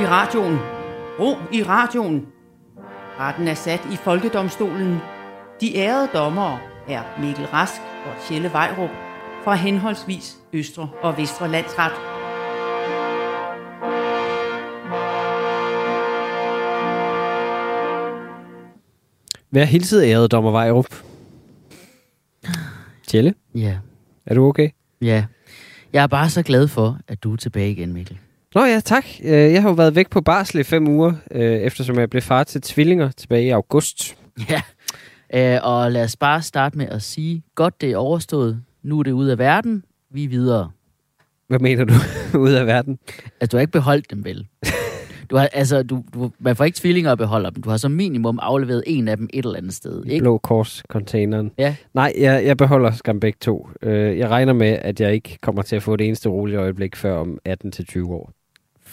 i radioen. Ro i radioen. Retten er sat i Folkedomstolen. De ærede dommere er Mikkel Rask og Tjelle Vejrup fra henholdsvis Østre og Vestre Landsret. Vær hilset, ærede dommer Vejrup. Tjelle, Ja, er du okay? ja. Jeg er bare så glad for, at du er tilbage igen, Mikkel. Nå ja, tak. Øh, Jeg har jo været væk på barsel i fem uger, øh, eftersom jeg blev far til tvillinger tilbage i august. Ja, øh, og lad os bare starte med at sige, godt det er overstået. Nu er det ude af verden. Vi er videre. Hvad mener du ud af verden? Altså, du har ikke beholdt dem, vel? Du har, altså, du, du, man får ikke tvillinger at beholde dem. Du har som minimum afleveret en af dem et eller andet sted, ikke? Blå Kors-containeren. Ja. Nej, jeg, jeg beholder skam begge to. Øh, Jeg regner med, at jeg ikke kommer til at få det eneste rolige øjeblik før om 18-20 år.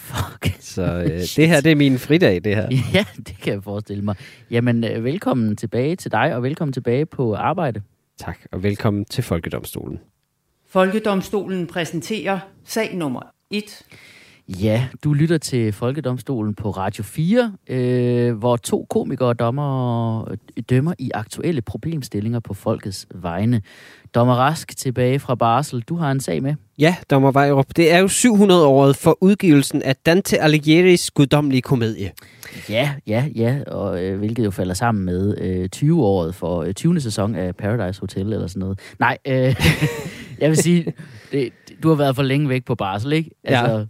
Fuck. Så øh, det her, det er min fridag, det her. Ja, det kan jeg forestille mig. Jamen, øh, velkommen tilbage til dig, og velkommen tilbage på arbejde. Tak, og velkommen til Folkedomstolen. Folkedomstolen præsenterer sag nummer 1. Ja, du lytter til Folkedomstolen på Radio 4, øh, hvor to komikere dommer dømmer i aktuelle problemstillinger på folkets vegne. Dommer Rask tilbage fra Barsel. Du har en sag med. Ja, Dommer Vejrup, det er jo 700-året for udgivelsen af Dante Alighieri's guddommelige komedie. Ja, ja, ja, og øh, hvilket jo falder sammen med øh, 20-året for øh, 20. sæson af Paradise Hotel eller sådan noget. Nej, øh, jeg vil sige, det, du har været for længe væk på barsel, ikke? Altså,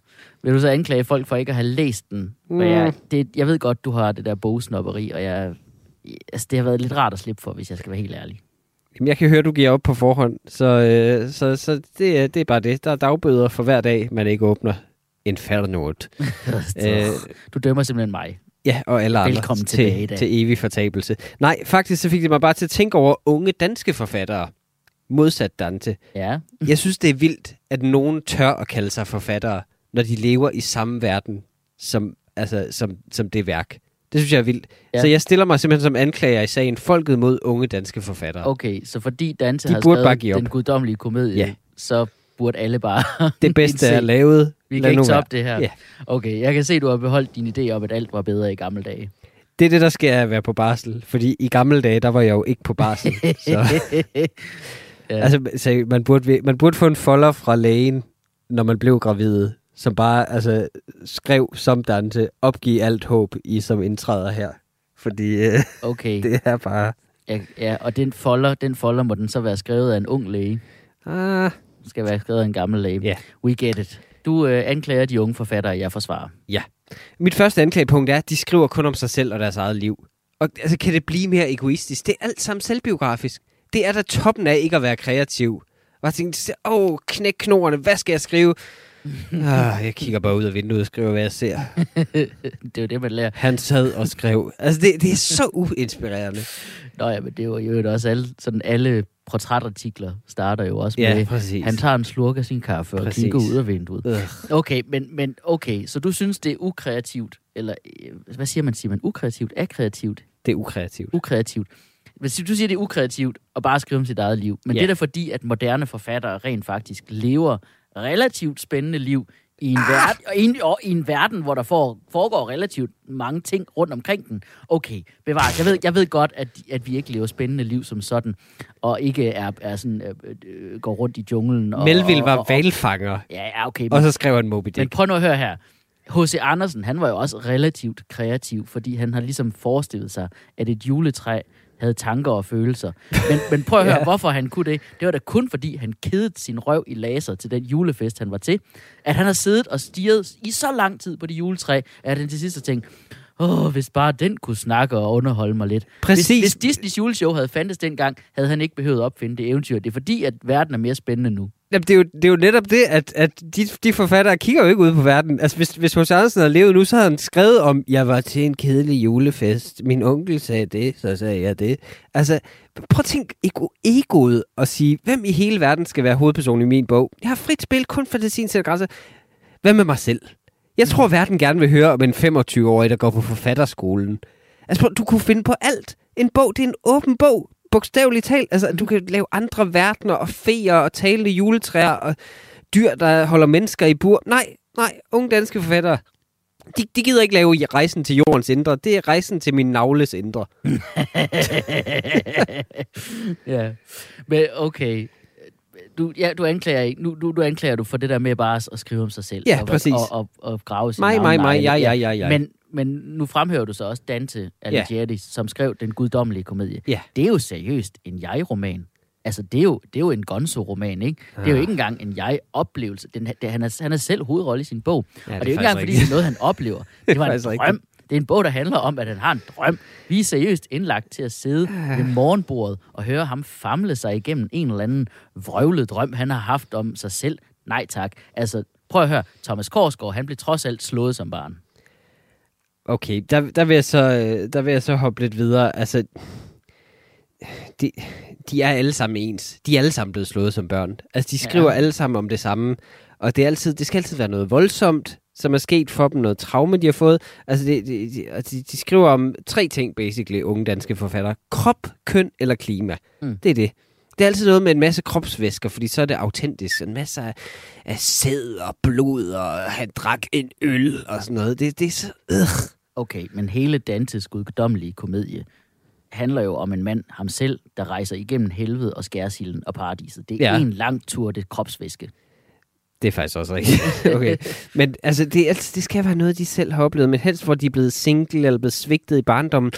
Vil du så anklage folk for ikke at have læst den? Mm. Jeg, det, jeg ved godt, du har det der bogsnopperi, og jeg, altså, det har været lidt rart at slippe for, hvis jeg skal være helt ærlig. Jamen, jeg kan høre, du giver op på forhånd, så, øh, så, så det, er- det er bare det. Der er dagbøder for hver dag, man ikke åbner Infernoet. øh, du dømmer simpelthen mig. Ja, og alle andre Velkommen tilbage til, dag. til evig fortabelse. Nej, faktisk så fik det mig bare til at tænke over unge danske forfattere. Modsat Dante. Ja. Jeg synes, det er vildt, at nogen tør at kalde sig forfattere, når de lever i samme verden som, altså, som, som det værk. Det synes jeg er vildt. Ja. Så jeg stiller mig simpelthen som anklager i sagen Folket mod unge danske forfattere. Okay, så fordi Dante De har burde skrevet den guddommelige komedie, Ja. så burde alle bare Det bedste er lavet. Vi kan ikke toppe det her. Ja. Okay, jeg kan se, du har beholdt din idé om, at alt var bedre i gamle dage. Det er det, der skal jeg være på barsel. Fordi i gamle dage, der var jeg jo ikke på barsel. så, ja. altså, så man, burde, man burde få en folder fra lægen, når man blev gravid, som bare altså, skrev som Dante, opgiv alt håb i som indtræder her. Fordi øh, Okay, det er bare... ja, ja, og den folder, den folder må den så være skrevet af en ung læge. Ah, Den skal være skrevet af en gammel læge. Ja. We get it. Du øh, anklager de unge forfattere, jeg forsvarer. mit første anklagepunkt er, at de skriver kun om sig selv og deres eget liv. Og altså, kan det blive mere egoistisk? Det er alt sammen selvbiografisk. Det er da toppen af ikke at være kreativ. Og jeg tænkte, åh, knæk knorene, hvad skal jeg skrive? ah, jeg kigger bare ud af vinduet og skriver, hvad jeg ser. det er jo det, man lærer. Han sad og skrev. Altså, det, det er så uinspirerende. Nå ja, men det er jo, også alle, sådan alle portrætartikler starter jo også Ja, med, præcis. han tager en slurk af sin kaffe og Præcis. kigger ud af vinduet. Øh. Okay, men, men okay, så du synes, det er ukreativt, eller øh, hvad siger man, siger man ukreativt, akreativt, Det er ukreativt. ukreativt. Hvis du siger, det er ukreativt at bare skrive om sit eget liv, men Ja. det er da fordi, at moderne forfattere rent faktisk lever relativt spændende liv i en, ah. verden, og i en, og i en verden, hvor der for, foregår relativt mange ting rundt omkring den. Okay, bevares. Jeg ved, jeg ved godt, at, at vi ikke lever spændende liv som sådan, og ikke er, er sådan, øh, øh, går rundt i junglen. Og, Melville var og, og, valfanger, Ja, ja, okay. Men, og så skrev han Moby men Dick. prøv nu at høre her. H.C. Andersen, han var jo også relativt kreativ, fordi han har ligesom forestillet sig, at et juletræ havde tanker og følelser. Men, men prøv at høre, Ja. hvorfor han kunne det. Det var da kun fordi, han kedede sin røv i laser til den julefest, han var til. At han har siddet og stirret i så lang tid på det juletræ, at han til sidst har tænkt, åh, hvis bare den kunne snakke og underholde mig lidt. Præcis. Hvis, hvis Disneys juleshow havde fandtes dengang, havde han ikke behøvet at opfinde det eventyr. Det er fordi, at verden er mere spændende nu. Jamen, det, er jo, det er jo netop det, at, at de, de forfattere kigger jo ikke ud på verden. Altså, hvis, hvis H.C. Andersen havde levet nu, så havde han skrevet om, jeg var til en kedelig julefest. Min onkel sagde det, så sagde jeg det. Altså, prøv at tænke ego, egoet og sige, hvem i hele verden skal være hovedperson i min bog? Jeg har frit spil, kun fantasien sætter grænser. Hvad med mig selv? Jeg tror, verden gerne vil høre om en 25-årig, der går på forfatterskolen. Altså, prøv, du kunne finde på alt. En bog, det er en åben bog. Bogstaveligt talt. Altså, du kan lave andre verdener og feer og talende juletræer og dyr, der holder mennesker i bur. Nej, nej, unge danske forfattere. De, de gider ikke lave rejsen til jordens indre. Det er rejsen til min navles indre. ja. Men okay. Du, ja, du anklager ikke. Nu, du, du anklager du for det der med bare at skrive om sig selv. Ja, og, præcis. Og, og, og grave sin Mig, mig, mig, ja, ja, ja, ja. Men, men nu fremhæver du så også Dante Alighieri, som skrev Den guddommelige komedie. Ja. Det er jo seriøst en jeg-roman. Altså, det er jo, det er jo en gonzo-roman, ikke? Det er jo Ah. ikke engang en jeg-oplevelse. Den, det, han, er, han er selv hovedrolle i sin bog. Ja, og det er jo ikke engang, fordi det er noget, han oplever. Det var en drøm. rigtigt. Det er en bog, der handler om, at han har en drøm. Vi er seriøst indlagt til at sidde ved morgenbordet og høre ham famle sig igennem en eller anden vrøvlet drøm, han har haft om sig selv. Nej tak. Altså, prøv at høre. Thomas Korsgaard, han blev trods alt slået som barn. Okay, der, der, vil jeg så, øh, der vil jeg så hoppe lidt videre. Altså, de, de er alle sammen ens. De er alle sammen blevet slået som børn. Altså, de skriver Ja. ja. alle sammen om det samme. Og det, er altid, det skal altid være noget voldsomt, som er sket for dem. Noget traume, de har fået. Altså, de, de, de, altså, de, de skriver om tre ting, basically, unge danske forfattere. Krop, køn eller klima. Mm. Det er det. Det er altid noget med en masse kropsvæsker, fordi så er det autentisk. En masse af, af sæd og blod, og han drak en øl og sådan noget. Det, det er så... Øh. Okay, men hele Dantes guddommelige komedie handler jo om en mand, ham selv, der rejser igennem helvede og skærsilden og paradiset. Det er Ja. en lang tur, det kropsvæske. Det er faktisk også rigtigt. okay. Men altså, det, altså, det skal være noget, de selv har oplevet, men helst hvor de er blevet single eller blevet svigtet i barndommen.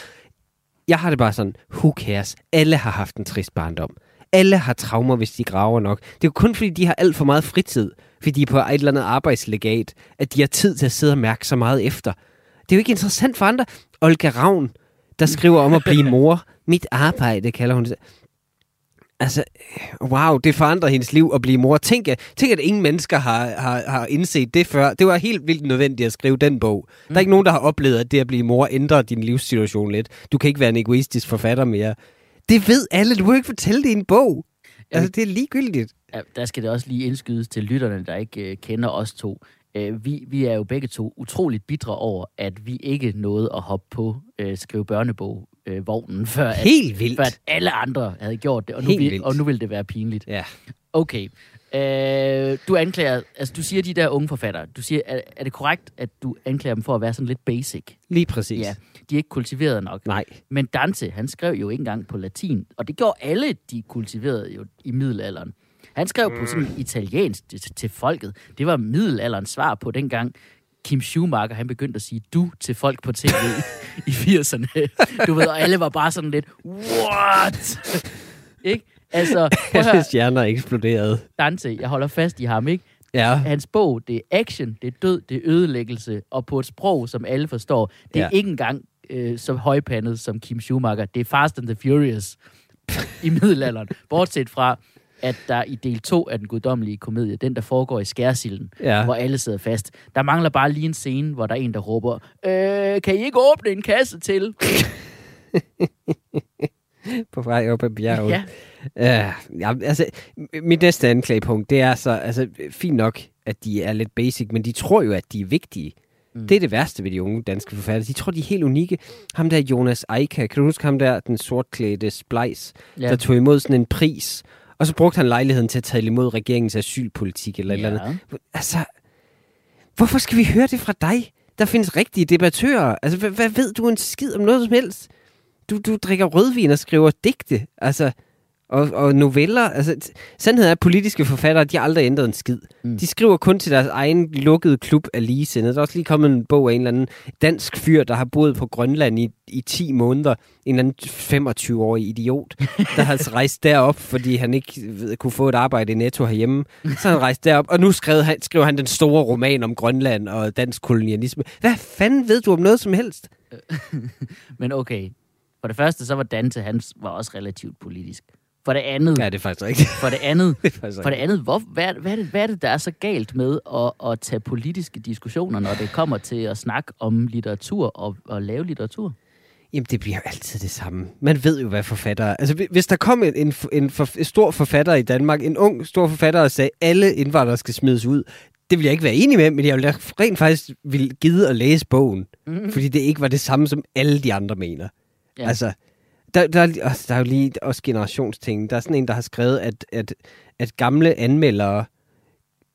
Jeg har det bare sådan, who cares? Alle har haft en trist barndom. Alle har traumer, hvis de graver nok. Det er jo kun fordi, de har alt for meget fritid, fordi de er på et eller andet arbejdslegat, at de har tid til at sidde og mærke så meget efter. Det er jo ikke interessant for andre. Olga Ravn, der skriver om at blive mor. Mit arbejde, kalder hun det. Altså, wow, det forandrer hendes liv at blive mor. Tænk, at, tænk, at ingen mennesker har, har, har indset det før. Det var helt vildt nødvendigt at skrive den bog. Der er ikke nogen, der har oplevet, at det at blive mor ændrer din livssituation lidt. Du kan ikke være en egoistisk forfatter mere. Det ved alle. Du må ikke fortælle det i en bog. Altså, det er ligegyldigt. Ja, der skal det også lige indskydes til lytterne, der ikke øh, kender os to. Øh, vi, vi er jo begge to utroligt bitre over, at vi ikke nåede at hoppe på øh, skrive børnebog øh, vognen, før at, Helt vildt. før at alle andre havde gjort det, og nu, Helt vildt. og nu vil det være pinligt. Ja. Okay. Øh, du anklager, altså du siger de der unge forfattere, du siger, er, er det korrekt, at du anklager dem for at være sådan lidt basic? Lige præcis. Ja, de er ikke kultiveret nok. Nej. Men Dante, han skrev jo ikke engang på latin, og det gjorde alle de kultiverede jo i middelalderen. Han skrev på sådan italiensk til, til folket. Det var middelalderens svar på dengang Kim Schumacher, han begyndte at sige du til folk på tv i 80'erne. Du ved, og alle var bare sådan lidt, what? ikke? Altså, Alle stjerner eksploderede. Dante, jeg holder fast i ham, ikke? Ja. Hans bog, det er action, det er død, det er ødelæggelse, og på et sprog, som alle forstår. Det er Ja. ikke engang øh, så højpandet som Kim Schumacher. Det er Fast and the Furious i middelalderen. Bortset fra, at der i del 2 af den guddommelige komedie, den der foregår i skærsilden, Ja. hvor alle sidder fast, der mangler bare lige en scene, hvor der er en, der råber, øh, kan I ikke åbne en kasse til? På vej op ad bjerget. ja, Ja, ja, altså, mit næste anklagepunkt, det er så, altså, fint nok, at de er lidt basic, men de tror jo, at de er vigtige. Mm. Det er det værste ved de unge danske forfattere. De tror, de er helt unikke. Ham der Jonas Eika, kan du huske ham der, den sortklædte splejs, ja. der tog imod sådan en pris, og så brugte han lejligheden til at tale imod regeringens asylpolitik eller ja. et eller andet. Altså, hvorfor skal vi høre det fra dig? Der findes rigtige debattører. Altså, hvad, hvad ved du en skid om noget som helst? Du, du drikker rødvin og skriver digte, altså, og, og noveller. Altså, sandheden er, at politiske forfattere, de har aldrig ændret en skid. Mm. De skriver kun til deres egen lukkede klub af ligesindede. Der er også lige kommet en bog af en eller anden dansk fyr, der har boet på Grønland i, i 10 måneder. En eller anden 25-årig idiot, der har altså rejst derop, fordi han ikke ved, kunne få et arbejde i Netto herhjemme. Så han rejst derop, og nu skrev han, skrev han den store roman om Grønland og dansk kolonialisme. Hvad fanden ved du om noget som helst? Men okay, for det første, så var Dante, han var også relativt politisk. For det andet, Ja, det er faktisk rigtigt. for det andet, Det For det andet, hvor, hvad, hvad, er det, hvad er det, der er så galt med at, at tage politiske diskussioner, når det kommer til at snakke om litteratur og, og lave litteratur? Jamen, det bliver altid det samme. Man ved jo, hvad forfattere... Altså, hvi- hvis der kom en, en, en, for, en stor forfatter i Danmark, en ung stor forfatter, og sagde, alle indvandrere skal smides ud, det vil jeg ikke være enig med, men jeg vil rent faktisk vil gide at læse bogen, mm. fordi det ikke var det samme, som alle de andre mener. Ja. Altså, der, der, er- altså, der er jo lige også generationsting. Der er sådan en, der har skrevet, at, at, at gamle anmeldere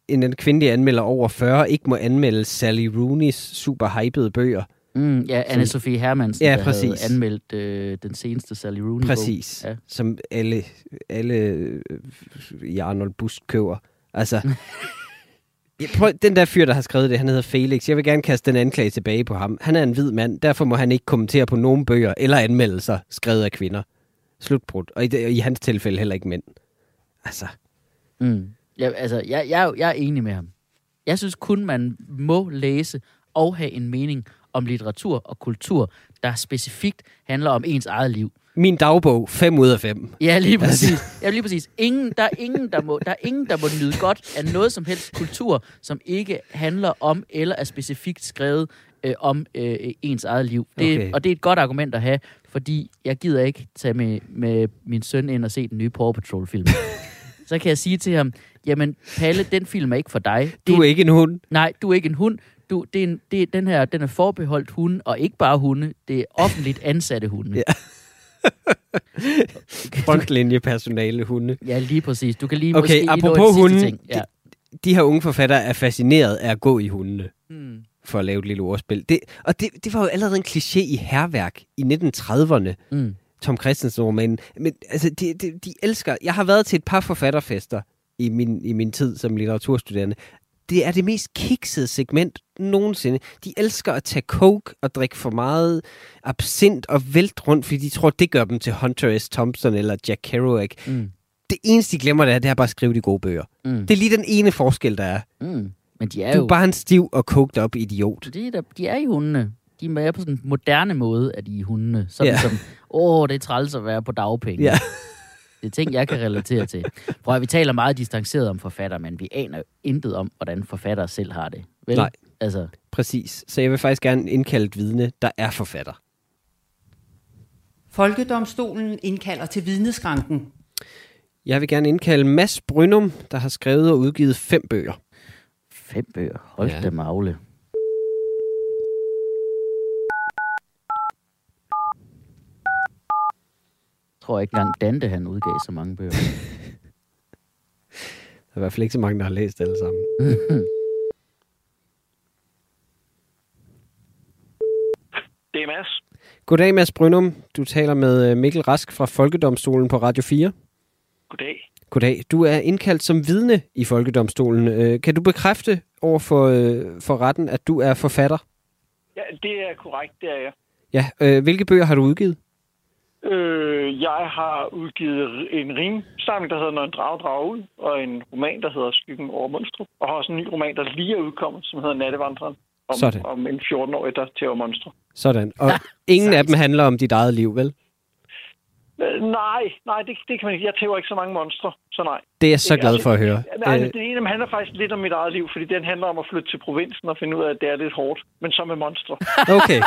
en kvindelig anmelder over 40 ikke må anmelde Sally Rooney's super hypede bøger. Mm, ja, Anne-Sophie Hermansen, Ja, der præcis. havde anmeldt øh, den seneste Sally Rooney Præcis. Ja. Som alle, alle øh, i Arnold Bust køber. Altså, jeg prøv, den der fyr, der har skrevet det, han hedder Felix. Jeg vil gerne kaste den anklage tilbage på ham. Han er en hvid mand, derfor må han ikke kommentere på nogen bøger eller anmeldelser skrevet af kvinder. Slutbrud. Og i, det- i hans tilfælde heller ikke mænd. Altså, Mm. Ja, altså, jeg, jeg, jeg er enig med ham. Jeg synes kun, man må læse og have en mening om litteratur og kultur, der specifikt handler om ens eget liv min dagbog, 5 ud af 5. Ja, lige præcis. Ja, lige præcis. Ingen, der, er ingen, der, må, der er ingen, der må nyde godt af noget som helst kultur, som ikke handler om eller er specifikt skrevet øh, om øh, ens eget liv. Det, Okay. Og det er et godt argument at have, fordi jeg gider ikke tage med, med min søn ind og se den nye Paw Patrol-film. Så kan jeg sige til ham, jamen Palle, den film er ikke for dig. Det Du er ikke en hund. Nej, du er ikke en hund. Du, det er en, det, er- den her den er forbeholdt hunde, og ikke bare hunde. Det er offentligt ansatte hunde. Ja. Frontlinjepersonale hunde. Ja, lige præcis. Du kan lige Okay, måske apropos hunde, ting. Ja. De her unge forfattere er fascineret af at gå i hundene. Hmm. for at lave et lille ordspil. Det, og det, det var jo allerede en kliché i herværk i 1930'erne, Mm. Tom Christensen romanen. Men altså, de, de, de elsker... Jeg har været til et par forfatterfester i min, i min tid som litteraturstuderende. Det er det mest kiksede segment nogensinde. De elsker at tage coke og drikke for meget absint og vælte rundt, fordi de tror, det gør dem til Hunter S. Thompson eller Jack Kerouac. Mm. Det eneste, de glemmer, det er, det er bare at skrive de gode bøger. Mm. Det er lige den ene forskel, der er. Mm. Men de er Du jo... er bare en stiv og coked op idiot. De er, der, de er i hundene. De er med på sådan en moderne måde, at de er hundene. Sådan Ja. som, åh, det er træls at være på dagpenge. Ja. Det er ting, jeg kan relatere til. Prøv at vi taler meget distanceret om forfatter, men vi aner jo intet om, hvordan forfattere selv har det. Vel? Nej. Altså, Præcis. Så jeg vil faktisk gerne indkalde et vidne, der er forfatter. Folkedomstolen indkalder til vidneskranken. Jeg vil gerne indkalde Mads Brynum, der har skrevet og udgivet fem bøger. fem bøger. Hold Ja. da magle. Jeg tror ikke engang Dante, han udgav så mange bøger. Der er i hvert fald ikke så mange, der har læst alle sammen. Det er Mads. Goddag, Mads Brynum. Du taler med øh, Mikkel Rask fra Folkedomstolen på Radio 4. Goddag. Goddag. Du er indkaldt som vidne i Folkedomstolen. Øh, Kan du bekræfte over for, øh, for retten, at du er forfatter? Ja, det er korrekt, det er jeg. Ja. Øh, Hvilke bøger har du udgivet? Øh, jeg har udgivet en rimsamling, der hedder Når en drage drager ud, og en roman, der hedder Skyggen over Monstro. Og har også en ny roman, der lige er udkommet, som hedder Nattevandreren. Om, Sådan. om en 14-årig, der tæver monstre. Sådan. Og ingen af dem handler om dit eget liv, vel? Øh, nej, nej, det, det kan man ikke. Jeg tæver ikke så mange monstre, så nej. Det er jeg så glad altså- for at høre. Nej, Øh, det ene handler faktisk lidt om mit eget liv, fordi den handler om at flytte til provinsen og finde ud af, at det er lidt hårdt, men så med monstre. Okay.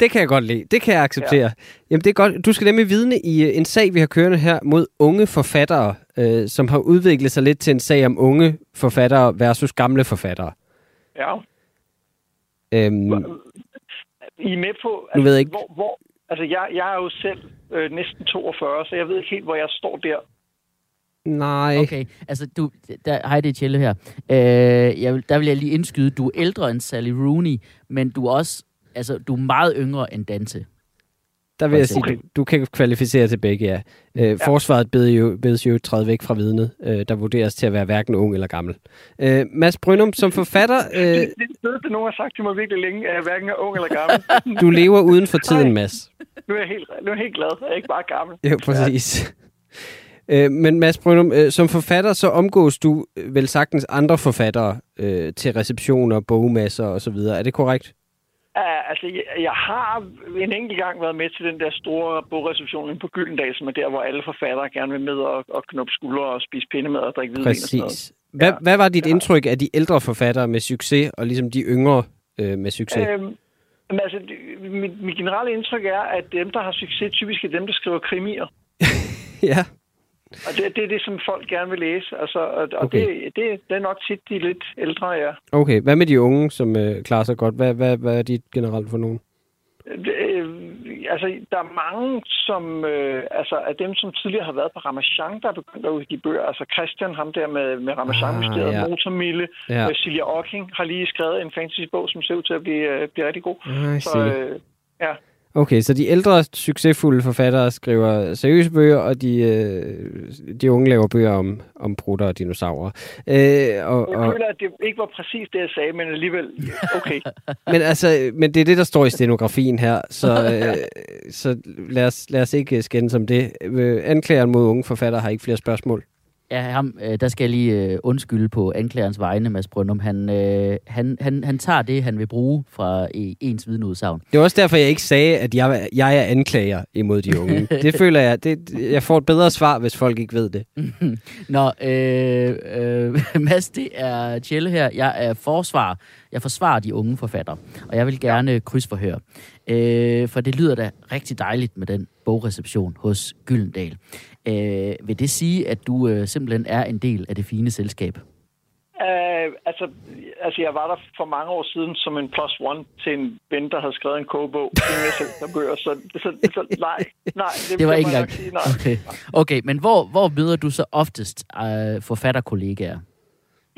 Det kan jeg godt lide. Det kan jeg acceptere. Ja. Jamen, det er godt. Du skal nemlig vidne i øh, en sag, vi har kørende her mod unge forfattere, øh, som har udviklet sig lidt til en sag om unge forfattere versus gamle forfattere. Ja. Øhm, I er med på, Nu ved jeg ikke- Hvor, hvor, altså jeg, jeg er jo selv øh, næsten 42, så jeg ved ikke helt, hvor jeg står der. nej. Okay, altså du, der, hej det er Tjelle her. Øh, jeg vil, der vil jeg lige indskyde, du er ældre end Sally Rooney, men du er også, altså du er meget yngre end Dante. Der vil jeg sige, du, du kan kvalificere til begge, ja. Øh, Forsvaret beder jo, bedes jo træde væk fra vidnet, øh, der vurderes til at være hverken ung eller gammel. Øh, Mads Brynum, som forfatter, øh, Det er stedet, det nogen har sagt til mig virkelig længe, at jeg hverken er ung eller gammel. du lever uden for tiden, Mads. nu, er jeg helt, nu er jeg helt glad, jeg ikke bare er gammel. Jo, præcis. Øh, men Mads Brynum, øh, som forfatter, så omgås du øh, vel sagtens andre forfattere øh, til receptioner, bogmasser osv. Er det korrekt? Uh, altså, jeg, jeg har en enkelt gang været med til den der store bogreception på Gyldendal, som er der, hvor alle forfattere gerne vil med og, og knuppe skuldre og spise pindemad og drikke hvidvin og sådan noget. Præcis. Hvad, Ja. hvad var dit Ja. indtryk af de ældre forfattere med succes, og ligesom de yngre øh, med succes? Øhm, men altså, mit, mit generelle indtryk er, at dem, der har succes, typisk er dem, der skriver krimier. Ja. Og det, det er det, som folk gerne vil læse. Altså, og og Okay. det, det, det er nok tit de lidt ældre, ja. Okay, hvad med de unge, som øh, klarer sig godt? Hvad, hvad, hvad er dit generelt for nogen? Det, øh, altså, der er mange, som, øh, altså, af dem, som tidligere har været på Ramachan, der er begyndt at udgive bøger. Altså, Christian, ham der med, med Ramachan-mysteriet, Ah, ja. Motormille, Ja. ja. Silja Ocking har lige skrevet en fantasy-bog, som ser ud til at blive, øh, blive rigtig god. Ah, Så, øh, ja. Okay, så de ældre, succesfulde forfattere skriver seriøse bøger, og de, øh, de unge laver bøger om, om brutter og dinosaurer. Øh, og, Jeg og, føler, at det ikke var præcis det, jeg sagde, men alligevel, okay. men, altså, men det er det, der står i stenografien her, så, øh, så lad, os, lad os ikke skændes om det. Øh, anklageren mod unge forfattere har ikke flere spørgsmål. Ja, ham, øh, der skal jeg lige øh, undskylde på anklagerens vegne, Mads Brøndum. Han, øh, han, han, han tager det, han vil bruge fra øh, ens vidneudsagn. Det var også derfor, jeg ikke sagde, at jeg, jeg er anklager imod de unge. det føler jeg, det, jeg får et bedre svar, hvis folk ikke ved det. Nå, øh, øh, Mads, det er Tjelle her. Jeg er forsvar. Jeg forsvarer de unge forfattere, og jeg vil gerne krydsforhøre. Øh, for det lyder da rigtig dejligt med den bogreception hos Gyldendal. Øh, vil det sige, at du øh, simpelthen er en del af det fine selskab? Uh, altså, altså, jeg var der for mange år siden som en plus one til en ven, der havde skrevet en kogebog, inden jeg selv der bøger, så, så, så nej, nej. Det var må ikke engang... Sige, nej. Okay, okay men hvor, hvor møder du så oftest øh, forfatterkollegaer?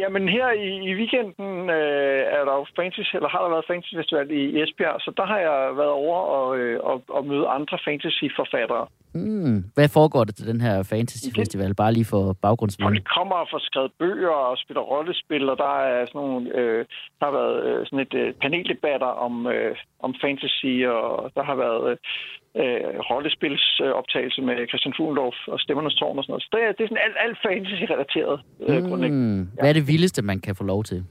Jamen her i, i weekenden øh, er der jo fantasy, eller har der været fantasy festival i Esbjerg, så der har jeg været over og, øh, og, og møde andre fantasy-forfattere. Hmm, hvad foregår der til den her fantasy festival? Bare lige for baggrundsviden. Folk kommer og får skrevet bøger og spiller rollespil, og der er sådan nogle, øh, der har været øh, sådan et øh, paneldebatter om, øh, om fantasy, og der har været øh, rollespilsoptagelse med Christian Fuglendorf og Stemmernes Tårn og sådan noget. Så det er, det er sådan alt, alt fantasy-relateret øh, grundlæggende. Hmm, hvad er det vildeste, man kan få lov til?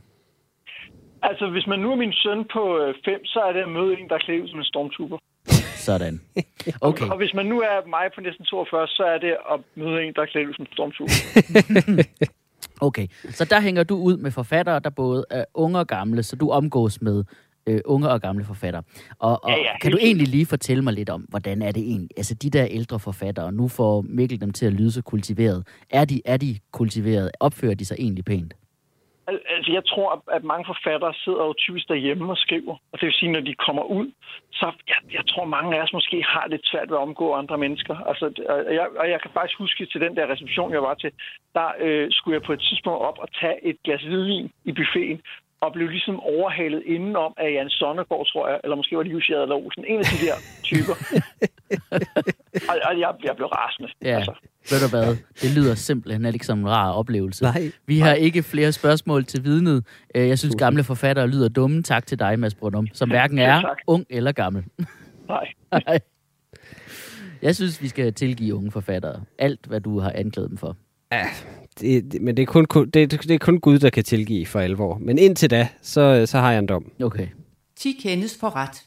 Altså, hvis man nu er min søn på øh, fem, så er det at møde en, der er klædt ud som en stormtrooper. Sådan. Okay. Og hvis man nu er mig på næsten 42, så er det at møde en, der er klædt ud som en stormtrooper. Okay, så der hænger du ud med forfattere, der både er unge og gamle, så du omgås med øh, unge og gamle forfattere. Og, og Ja, ja, kan du egentlig lige fortælle mig lidt om, hvordan er det egentlig? Altså de der ældre forfattere, nu får Mikkel dem til at lyde så kultiveret. Er de, er de kultiveret? Opfører de sig egentlig pænt? Al- Altså, jeg tror, at- mange forfattere sidder jo typisk derhjemme og skriver. Og det vil sige, når de kommer ud, så jeg, jeg tror, mange af os måske har lidt svært ved at omgå andre mennesker. Altså, og jeg, og jeg kan faktisk huske til den der reception, jeg var til, der øh, skulle jeg på et tidspunkt op og tage et glas hvidvin i buffeten, og blev ligesom overhalet indenom af Jan Sonnegaard, tror jeg, eller måske var det Jussi Adler Olsen, en af de der typer. og, og jeg, jeg blev rasende. Ja, Altså. ved du hvad? Det lyder simpelthen ikke som en rar oplevelse. Nej. Vi har ikke flere spørgsmål til vidnet. Øh, Jeg synes, gamle forfattere lyder dumme. Tak til dig, Mads Brunum, som hverken Ja, er tak. ung eller gammel. Nej. Nej. Jeg synes, vi skal tilgive unge forfattere alt, hvad du har anklaget dem for. Det, det, men det er, kun, det, det er kun Gud, der kan tilgive for alvor. Men indtil da, så, så har jeg en dom. Okay. 10 kendes for ret.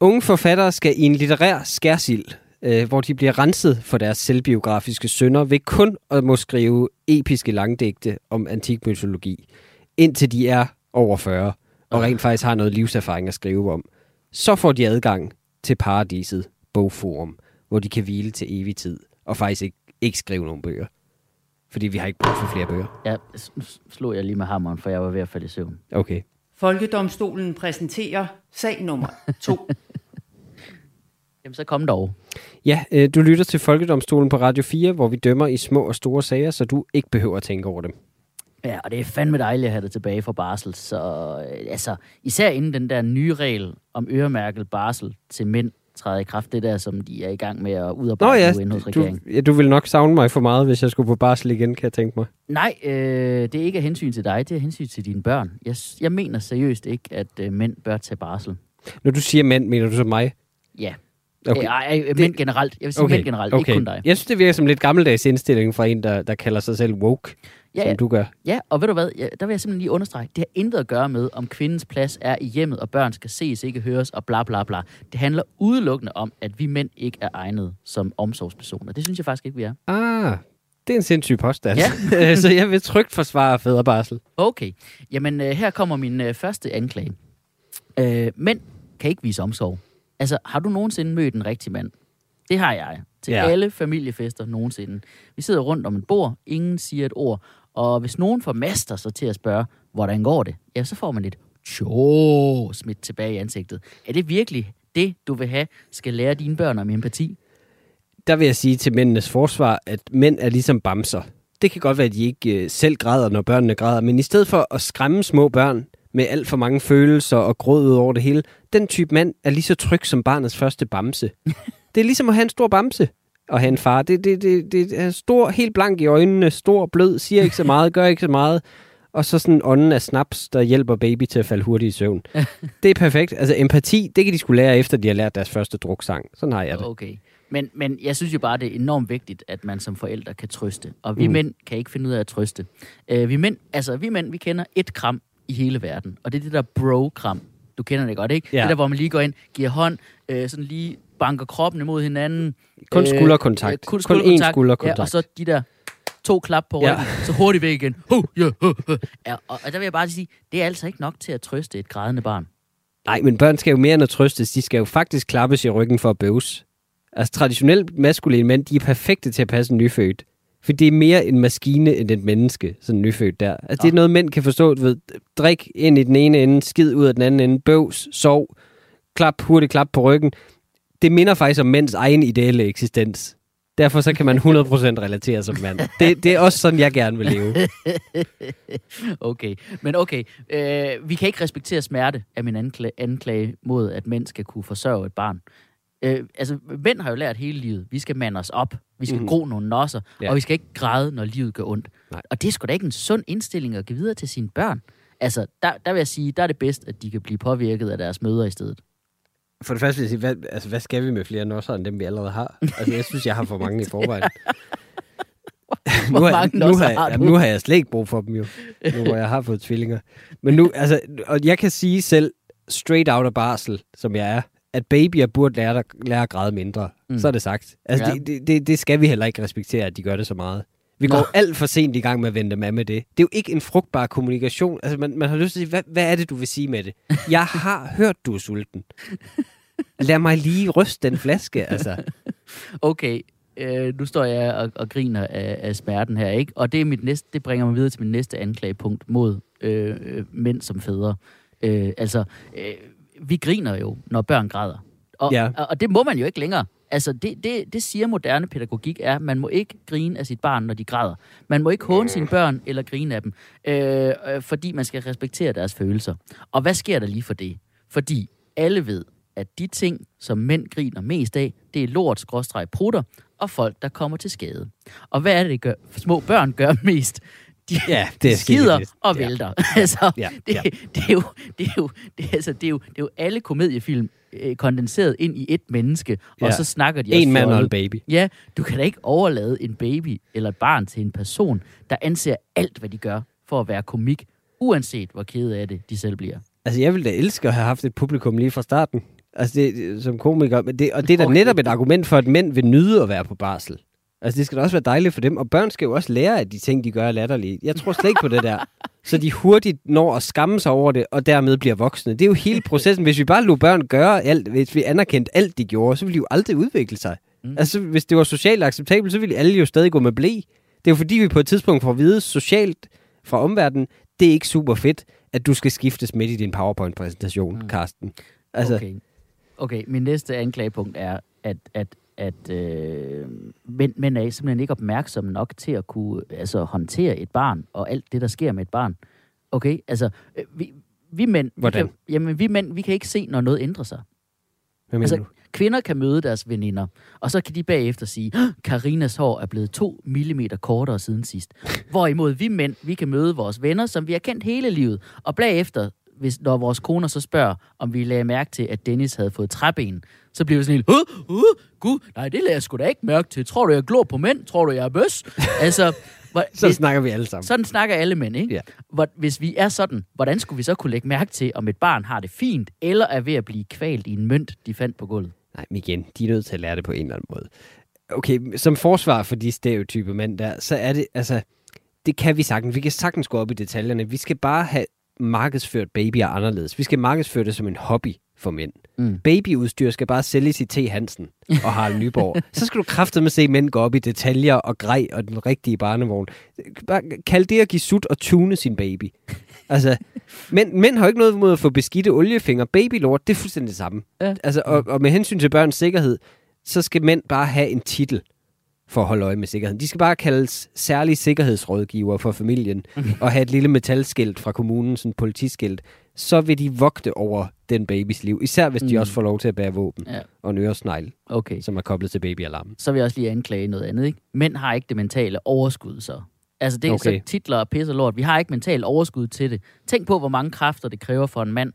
Unge forfattere skal i en litterær skærsild, øh, hvor de bliver renset for deres selvbiografiske synder, ved kun at må skrive episke langdigte om antik mytologi, indtil de er over 40, og rent faktisk har noget livserfaring at skrive om. Så får de adgang til paradiset bogforum, hvor de kan hvile til evig tid, og faktisk ikke, ikke skrive nogen bøger. Fordi vi har ikke brug for flere bøger. Ja, slog jeg lige med hammeren, for jeg var ved at falde i søvn. Okay. Folkedomstolen præsenterer sag nummer 2. Jamen, så kom dog. Ja, øh, du lytter til Folkedomstolen på Radio 4, hvor vi dømmer i små og store sager, så du ikke behøver at tænke over dem. Ja, og det er fandme dejligt at have det tilbage fra barsel. Så øh, altså, især inden den der nye regel om øremærket barsel til mænd træder i kraft, det der, som de er i gang med at Nå udarbejde ja, nu inde hos du, regeringen. ja, du vil nok savne mig for meget, hvis jeg skulle på barsel igen, kan jeg tænke mig. Nej, øh, det er ikke af hensyn til dig, det er af hensyn til dine børn. Jeg, jeg mener seriøst ikke, at øh, mænd bør tage barsel. Når du siger mænd, mener du så mig? Ja. Okay. Øh, ej, ej, mænd generelt. Jeg vil sige okay. mænd generelt, okay. ikke kun dig. Jeg synes, det virker som lidt gammeldags indstilling fra en, der, der kalder sig selv woke, Ja, som du gør. Ja, og ved du hvad, ja, der vil jeg simpelthen lige understrege, det har intet at gøre med, om kvindens plads er i hjemmet, og børn skal ses, ikke høres, og bla bla bla. Det handler udelukkende om, at vi mænd ikke er egnet som omsorgspersoner. Det synes jeg faktisk ikke, vi er. Ah, det er en sindssyg påstand. Ja. så jeg vil trygt forsvare fædrebarsel. Okay, jamen øh, her kommer min øh, første anklage. Øh, mænd kan ikke vise omsorg. Altså, har du nogensinde mødt en rigtig mand? Det har jeg. Til ja. alle familiefester nogensinde. Vi sidder rundt om et bord, ingen siger et ord, og hvis nogen formaster sig til at spørge, hvordan går det? Ja, så får man et tjo smidt tilbage i ansigtet. Er det virkelig det, du vil have, skal lære dine børn om empati? Der vil jeg sige til mændenes forsvar, at mænd er ligesom bamser. Det kan godt være, at de ikke øh, selv græder, når børnene græder, men i stedet for at skræmme små børn med alt for mange følelser og gråd ud over det hele, den type mand er lige så tryg som barnets første bamse. det er ligesom at have en stor bamse og have en far. Det, det, det, det er stor, helt blank i øjnene, stor, blød, siger ikke så meget, gør ikke så meget. Og så sådan ånden af snaps, der hjælper baby til at falde hurtigt i søvn. det er perfekt. Altså empati, det kan de skulle lære efter, de har lært deres første druksang. Sådan har jeg det. Okay. Men, men jeg synes jo bare, det er enormt vigtigt, at man som forældre kan trøste. Og vi mm. mænd kan ikke finde ud af at trøste. Uh, vi, mænd, altså, vi mænd, vi kender et kram i hele verden. Og det er det der bro-kram. Du kender det godt, ikke? Ja. Det der, hvor man lige går ind, giver hånd, øh, sådan lige banker kroppen imod hinanden. Kun Øh, skulderkontakt. øh, kun kun én skulderkontakt. skulderkontakt. Ja, og så de der to klap på ryggen, ja. så hurtigt væk igen. Huh, yeah, huh, huh. Ja, og, og der vil jeg bare sige, det er altså ikke nok til at trøste et grædende barn. Nej, men børn skal jo mere end at trøstes. De skal jo faktisk klappes i ryggen for at bøves. Altså traditionelt maskuline mænd, de er perfekte til at passe en nyfødt. For det er mere en maskine end et menneske, sådan en nyfødt der. Altså det er noget, mænd kan forstå. Du ved, drik ind i den ene ende, skid ud af den anden ende, bøvs, sov, klap, hurtigt klap på ryggen. Det minder faktisk om mænds egen ideelle eksistens. Derfor så kan man 100% relatere som mand. Det, det er også sådan, jeg gerne vil leve. Okay, men okay. Øh, vi kan ikke respektere smerte af min anklage, anklage mod, at mænd skal kunne forsørge et barn. Øh, altså, mænd har jo lært hele livet. Vi skal mande os op. Vi skal mm. gro nogle nosser. Ja. Og vi skal ikke græde, når livet gør ondt. Nej. Og det er sgu da ikke en sund indstilling at give videre til sine børn. Altså, der, der vil jeg sige, der er det bedst, at de kan blive påvirket af deres møder i stedet. For det første vil jeg sige, hvad, altså, hvad skal vi med flere nosser, end dem vi allerede har? Altså, jeg synes, jeg har for mange i forvejen. Hvor nu, har, mange nu, har, har jeg, du? nu har jeg slet ikke brug for dem jo, nu hvor jeg har fået tvillinger. Men nu, altså, og jeg kan sige selv, straight out af barsel, som jeg er, at babyer burde lære, lære at græde mindre. Mm. Så er det sagt. Altså, Ja. det, det, det skal vi heller ikke respektere, at de gør det så meget. Vi Nå. går alt for sent i gang med at vente af med det. Det er jo ikke en frugtbar kommunikation. Altså, man, man har lyst til at sige, hvad, hvad er det, du vil sige med det? Jeg har hørt, du er sulten. Lad mig lige ryste den flaske, altså. Okay, øh, nu står jeg og, og griner af, af smerten her, ikke? Og det, er mit næste, det bringer mig videre til min næste anklagepunkt mod øh, øh, mænd som fædre. Øh, altså, øh, vi griner jo, når børn græder. Og, Ja. og, og det må man jo ikke længere. Altså, det, det, det siger moderne pædagogik er, at man må ikke grine af sit barn, når de græder. Man må ikke håne sine børn eller grine af dem, øh, øh, fordi man skal respektere deres følelser. Og hvad sker der lige for det? Fordi alle ved, at de ting, som mænd griner mest af, det er lort, skråstreg, prutter og folk, der kommer til skade. Og hvad er det, det gør, små børn gør mest? De, Ja, det er skider skidligt. og Ja. vælter. altså, Ja, det, ja. det, er jo, det, er jo, det, altså, det, er jo, det er jo alle komediefilm øh, kondenseret ind i et menneske, og Ja. så snakker de En mand og en baby. Ja, du kan da ikke overlade en baby eller et barn til en person, der anser alt, hvad de gør, for at være komik, uanset hvor kede af det de selv bliver. Altså, jeg ville da elske at have haft et publikum lige fra starten. Altså, det, som komiker. Men det, og det er da netop et argument for, at mænd vil nyde at være på barsel. Altså, det skal da også være dejligt for dem. Og børn skal jo også lære, at de ting, de gør, er latterlige. Jeg tror slet ikke på det der. Så de hurtigt når at skamme sig over det, og dermed bliver voksne. Det er jo hele processen. Hvis vi bare lod børn gøre alt, hvis vi anerkendte alt, de gjorde, så ville de jo aldrig udvikle sig. Mm. Altså, hvis det var socialt acceptabelt, så ville alle jo stadig gå med blæ. Det er jo fordi, vi på et tidspunkt får at vide socialt fra omverdenen, det er ikke super fedt, at du skal skiftes midt i din PowerPoint-præsentation, mm. Karsten. Altså, okay. Okay. okay, min næste anklagepunkt er, at, at, at øh, mænd, mænd er simpelthen ikke opmærksomme nok til at kunne altså, håndtere et barn og alt det, der sker med et barn. Okay, altså, øh, vi, vi mænd... Hvordan? Vi kan, jamen, vi mænd, vi kan ikke se, når noget ændrer sig. hvad Altså, du? kvinder kan møde deres veninder, og så kan de bagefter sige, Karinas hår er blevet to millimeter kortere siden sidst. Hvorimod vi mænd, vi kan møde vores venner, som vi har kendt hele livet, og bagefter, hvis, når vores koner så spørger, om vi lagde mærke til, at Dennis havde fået træben, så bliver vi sådan helt, uh, uh, gud, nej, det lagde jeg sgu da ikke mærke til. Tror du, jeg glor på mænd? Tror du, jeg er bøs? altså, hvor, Så hvis, snakker vi alle sammen. sådan snakker alle mænd, ikke? Ja. Hvor, hvis vi er sådan, hvordan skulle vi så kunne lægge mærke til, om et barn har det fint, eller er ved at blive kvalt i en mønt, de fandt på gulvet? Nej, men igen, de er nødt til at lære det på en eller anden måde. Okay, som forsvar for de stereotype mænd der, så er det, altså, det kan vi sagtens. Vi kan sagtens gå op i detaljerne. Vi skal bare have markedsført babyer anderledes. Vi skal markedsføre det som en hobby. For mænd. Mm. Babyudstyr skal bare sælges i T. Hansen og Harald Nyborg. så skal du kraftedeme se mænd gå op i detaljer og grej og den rigtige barnevogn. Bare kald det at give sut og tune sin baby. Altså, mænd, mænd har ikke noget mod at få beskidte oliefingre. Babylort, det er fuldstændig det samme. Ja. Altså, og, og med hensyn til børns sikkerhed, så skal mænd bare have en titel for at holde øje med sikkerheden. De skal bare kaldes særlige sikkerhedsrådgiver for familien og have et lille metalskilt fra kommunen, sådan et politiskilt. Så vil de vogte over den babys liv. Især hvis de Mm. også får lov til at bære våben Ja. og en øresnegl, Okay, som er koblet til babyalarmen. så vil jeg også lige anklage noget andet, ikke? Mænd har ikke det mentale overskud, så. Altså, det er Okay. så titler og pisse lort. Vi har ikke mentalt overskud til det. Tænk på, hvor mange kræfter det kræver for en mand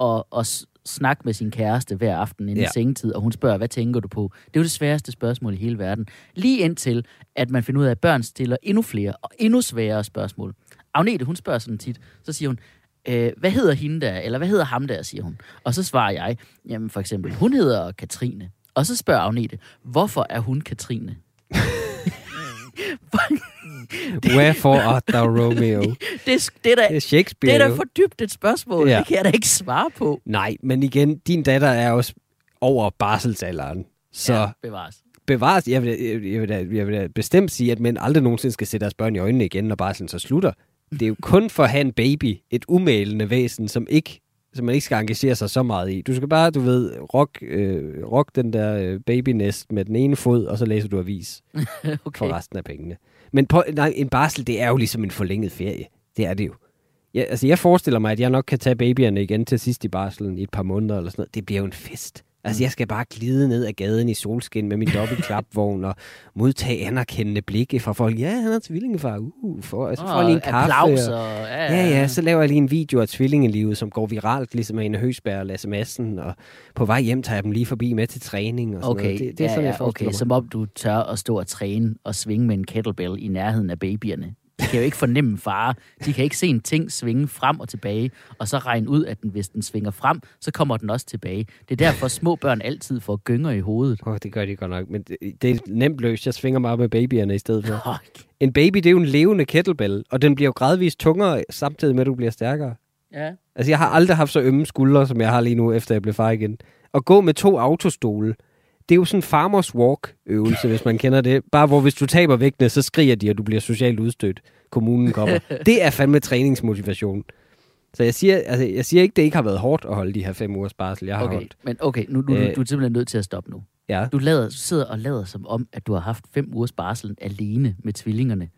at, at snakke med sin kæreste hver aften inden ja. sengetid, og hun spørger, hvad tænker du på? Det er jo det sværeste spørgsmål i hele verden. Lige indtil, at man finder ud af, at børn stiller endnu flere og endnu sværere spørgsmål. Agnete, hun spørger sådan tit, så siger hun, øh, hvad hedder hende der, eller hvad hedder ham der, siger hun. Og så svarer jeg, jamen for eksempel, hun hedder Katrine. Og så spørger Agnete, hvorfor er hun Katrine? Wherefore art thou Romeo? Det, er- det, er da, Det er Shakespeare. det er da for dybt et spørgsmål. Ja. Det kan jeg da ikke svare på. Nej, men igen, din datter er også over barselsalderen. Så Ja, bevares. bevares, jeg vil, jeg, vil, jeg, vil, da- jeg vil da bestemt sige, at mænd aldrig nogensinde skal se deres børn i øjnene igen, når barselen så slutter. Det er jo kun for at have en baby, et umælende væsen, som ikke som man ikke skal engagere sig så meget i. Du skal bare, du ved, rock, øh, rock den der øh, babynest med den ene fod, og så læser du avis okay. For resten af pengene. Men på, nej, en barsel, det er jo ligesom en forlænget ferie. Det er det jo. Ja, altså, jeg forestiller mig, at jeg nok kan tage babyerne igen til sidst i barselen i et par måneder eller sådan noget. Det bliver jo en fest. Altså, jeg skal bare glide ned ad gaden i solskin med min dobbeltklapvogn og modtage anerkendende blikke fra folk. Ja, han er tvillingefar. Uh, for, så får jeg lige en kaffe. applaus og. Ja, ja, ja, så laver jeg lige en video af tvillingelivet, som går viralt, ligesom en Høsberg og Lasse Madsen. Og på vej hjem tager jeg dem lige forbi med til træning og sådan Okay, noget. Det, det er ja, sådan, jeg ja, forestiller okay. mig. som om du tør at stå og træne og svinge med en kettlebell i nærheden af babyerne. De kan jo ikke fornemme fare. De kan ikke se en ting svinge frem og tilbage, og så regne ud, at den, hvis den svinger frem, så kommer den også tilbage. Det er derfor, små børn altid får gynger i hovedet. Åh, oh, det gør de godt nok, men det, det er nemt løst. Jeg svinger mig op med babyerne i stedet for. Fuck. En baby, det er jo en levende kettlebell, og den bliver jo gradvist tungere, samtidig med, at du bliver stærkere. Ja. Altså, jeg har aldrig haft så ømme skuldre, som jeg har lige nu, efter jeg blev far igen. At gå med to autostole, det er jo sådan en farmers walk-øvelse, hvis man kender det. Bare hvor hvis du taber vægtene, så skriger de, at du bliver socialt udstødt. Kommunen kommer. det er fandme træningsmotivation. Så jeg siger, altså, jeg siger ikke, det ikke har været hårdt at holde de her fem ugers barsel, jeg har Okay, holdt. men okay, nu, nu, Øh. du, du er simpelthen nødt til at stoppe nu. Ja. Du, lader, du sidder og lader som om, at du har haft fem ugers barsel alene med tvillingerne.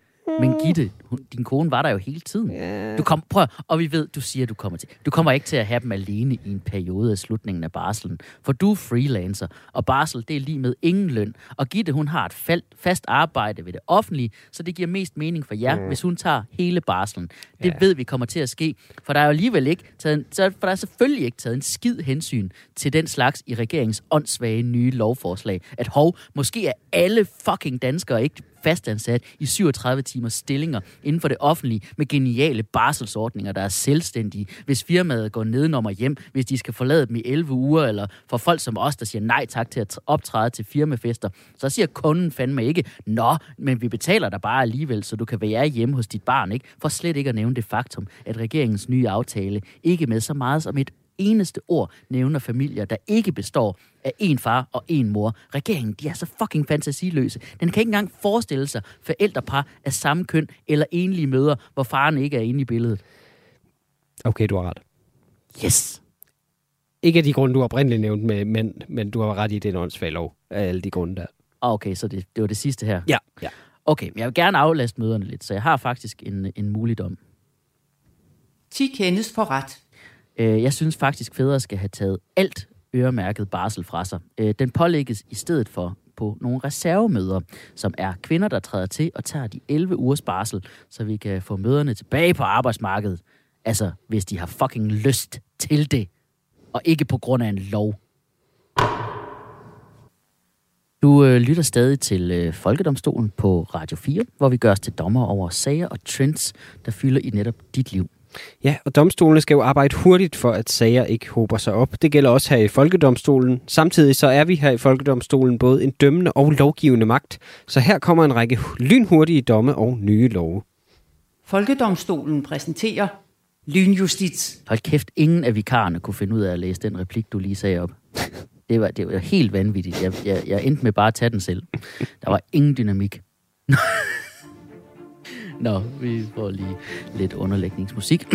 Men Gitte, hun, din kone var der jo hele tiden. Ja. Du kom, prøv, og vi ved, du siger, du kommer til. Du kommer ikke til at have dem alene i en periode af slutningen af barselen. For du er freelancer, og barsel, det er lige med ingen løn. Og Gitte, hun har et fald, fast arbejde ved det offentlige, så det giver mest mening for jer, mm. hvis hun tager hele barselen. Det ja. ved vi kommer til at ske, for der er jo alligevel ikke taget, en, for der er selvfølgelig ikke taget en skid hensyn til den slags i regeringens åndssvage nye lovforslag. At hov, måske er alle fucking danskere ikke fastansat i 37 timers stillinger inden for det offentlige med geniale barselsordninger, der er selvstændige, hvis firmaet går nedenom og hjem, hvis de skal forlade dem i 11 uger, eller for folk som os, der siger nej tak til at optræde til firmafester, så siger kunden fandme ikke, nå, men vi betaler dig bare alligevel, så du kan være hjemme hos dit barn, ikke? For slet ikke at nævne det faktum, at regeringens nye aftale ikke med så meget som et eneste ord nævner familier, der ikke består af en far og en mor. Regeringen, de er så fucking fantasiløse. Den kan ikke engang forestille sig forældrepar af samme køn eller enlige mødre, hvor faren ikke er inde i billedet. Okay, du har ret. Yes! Ikke af de grunde, du oprindeligt nævnt med mænd, men du har ret i, det er en åndssvag lov af alle de grunde der. Ah, Okay, så det, det var det sidste her. Ja. ja. Okay, men jeg vil gerne aflaste møderne lidt, så jeg har faktisk en, en muligdom. 10 kendes for ret. Øh, jeg synes faktisk, fædre skal have taget alt øremærket barsel fra sig. Øh, den pålægges i stedet for på nogle reservemøder, som er kvinder, der træder til og tager de 11 ugers barsel, så vi kan få møderne tilbage på arbejdsmarkedet. Altså, hvis de har fucking lyst til det, og ikke på grund af en lov. Du øh, lytter stadig til øh, Folkedomstolen på Radio 4, hvor vi gør os til dommer over sager og trends, der fylder i netop dit liv. Ja, og domstolene skal jo arbejde hurtigt for, at sager ikke hober sig op. Det gælder også her i Folkedomstolen. Samtidig så er vi her i Folkedomstolen både en dømmende og lovgivende magt. Så her kommer en række lynhurtige domme og nye love. Folkedomstolen præsenterer lynjustits. Hold kæft, ingen af vikarerne kunne finde ud af at læse den replik, du lige sagde op. Det var, det var helt vanvittigt. Jeg, jeg, jeg endte med bare at tage den selv. Der var ingen dynamik. Nå, vi får lige lidt underlægningsmusik.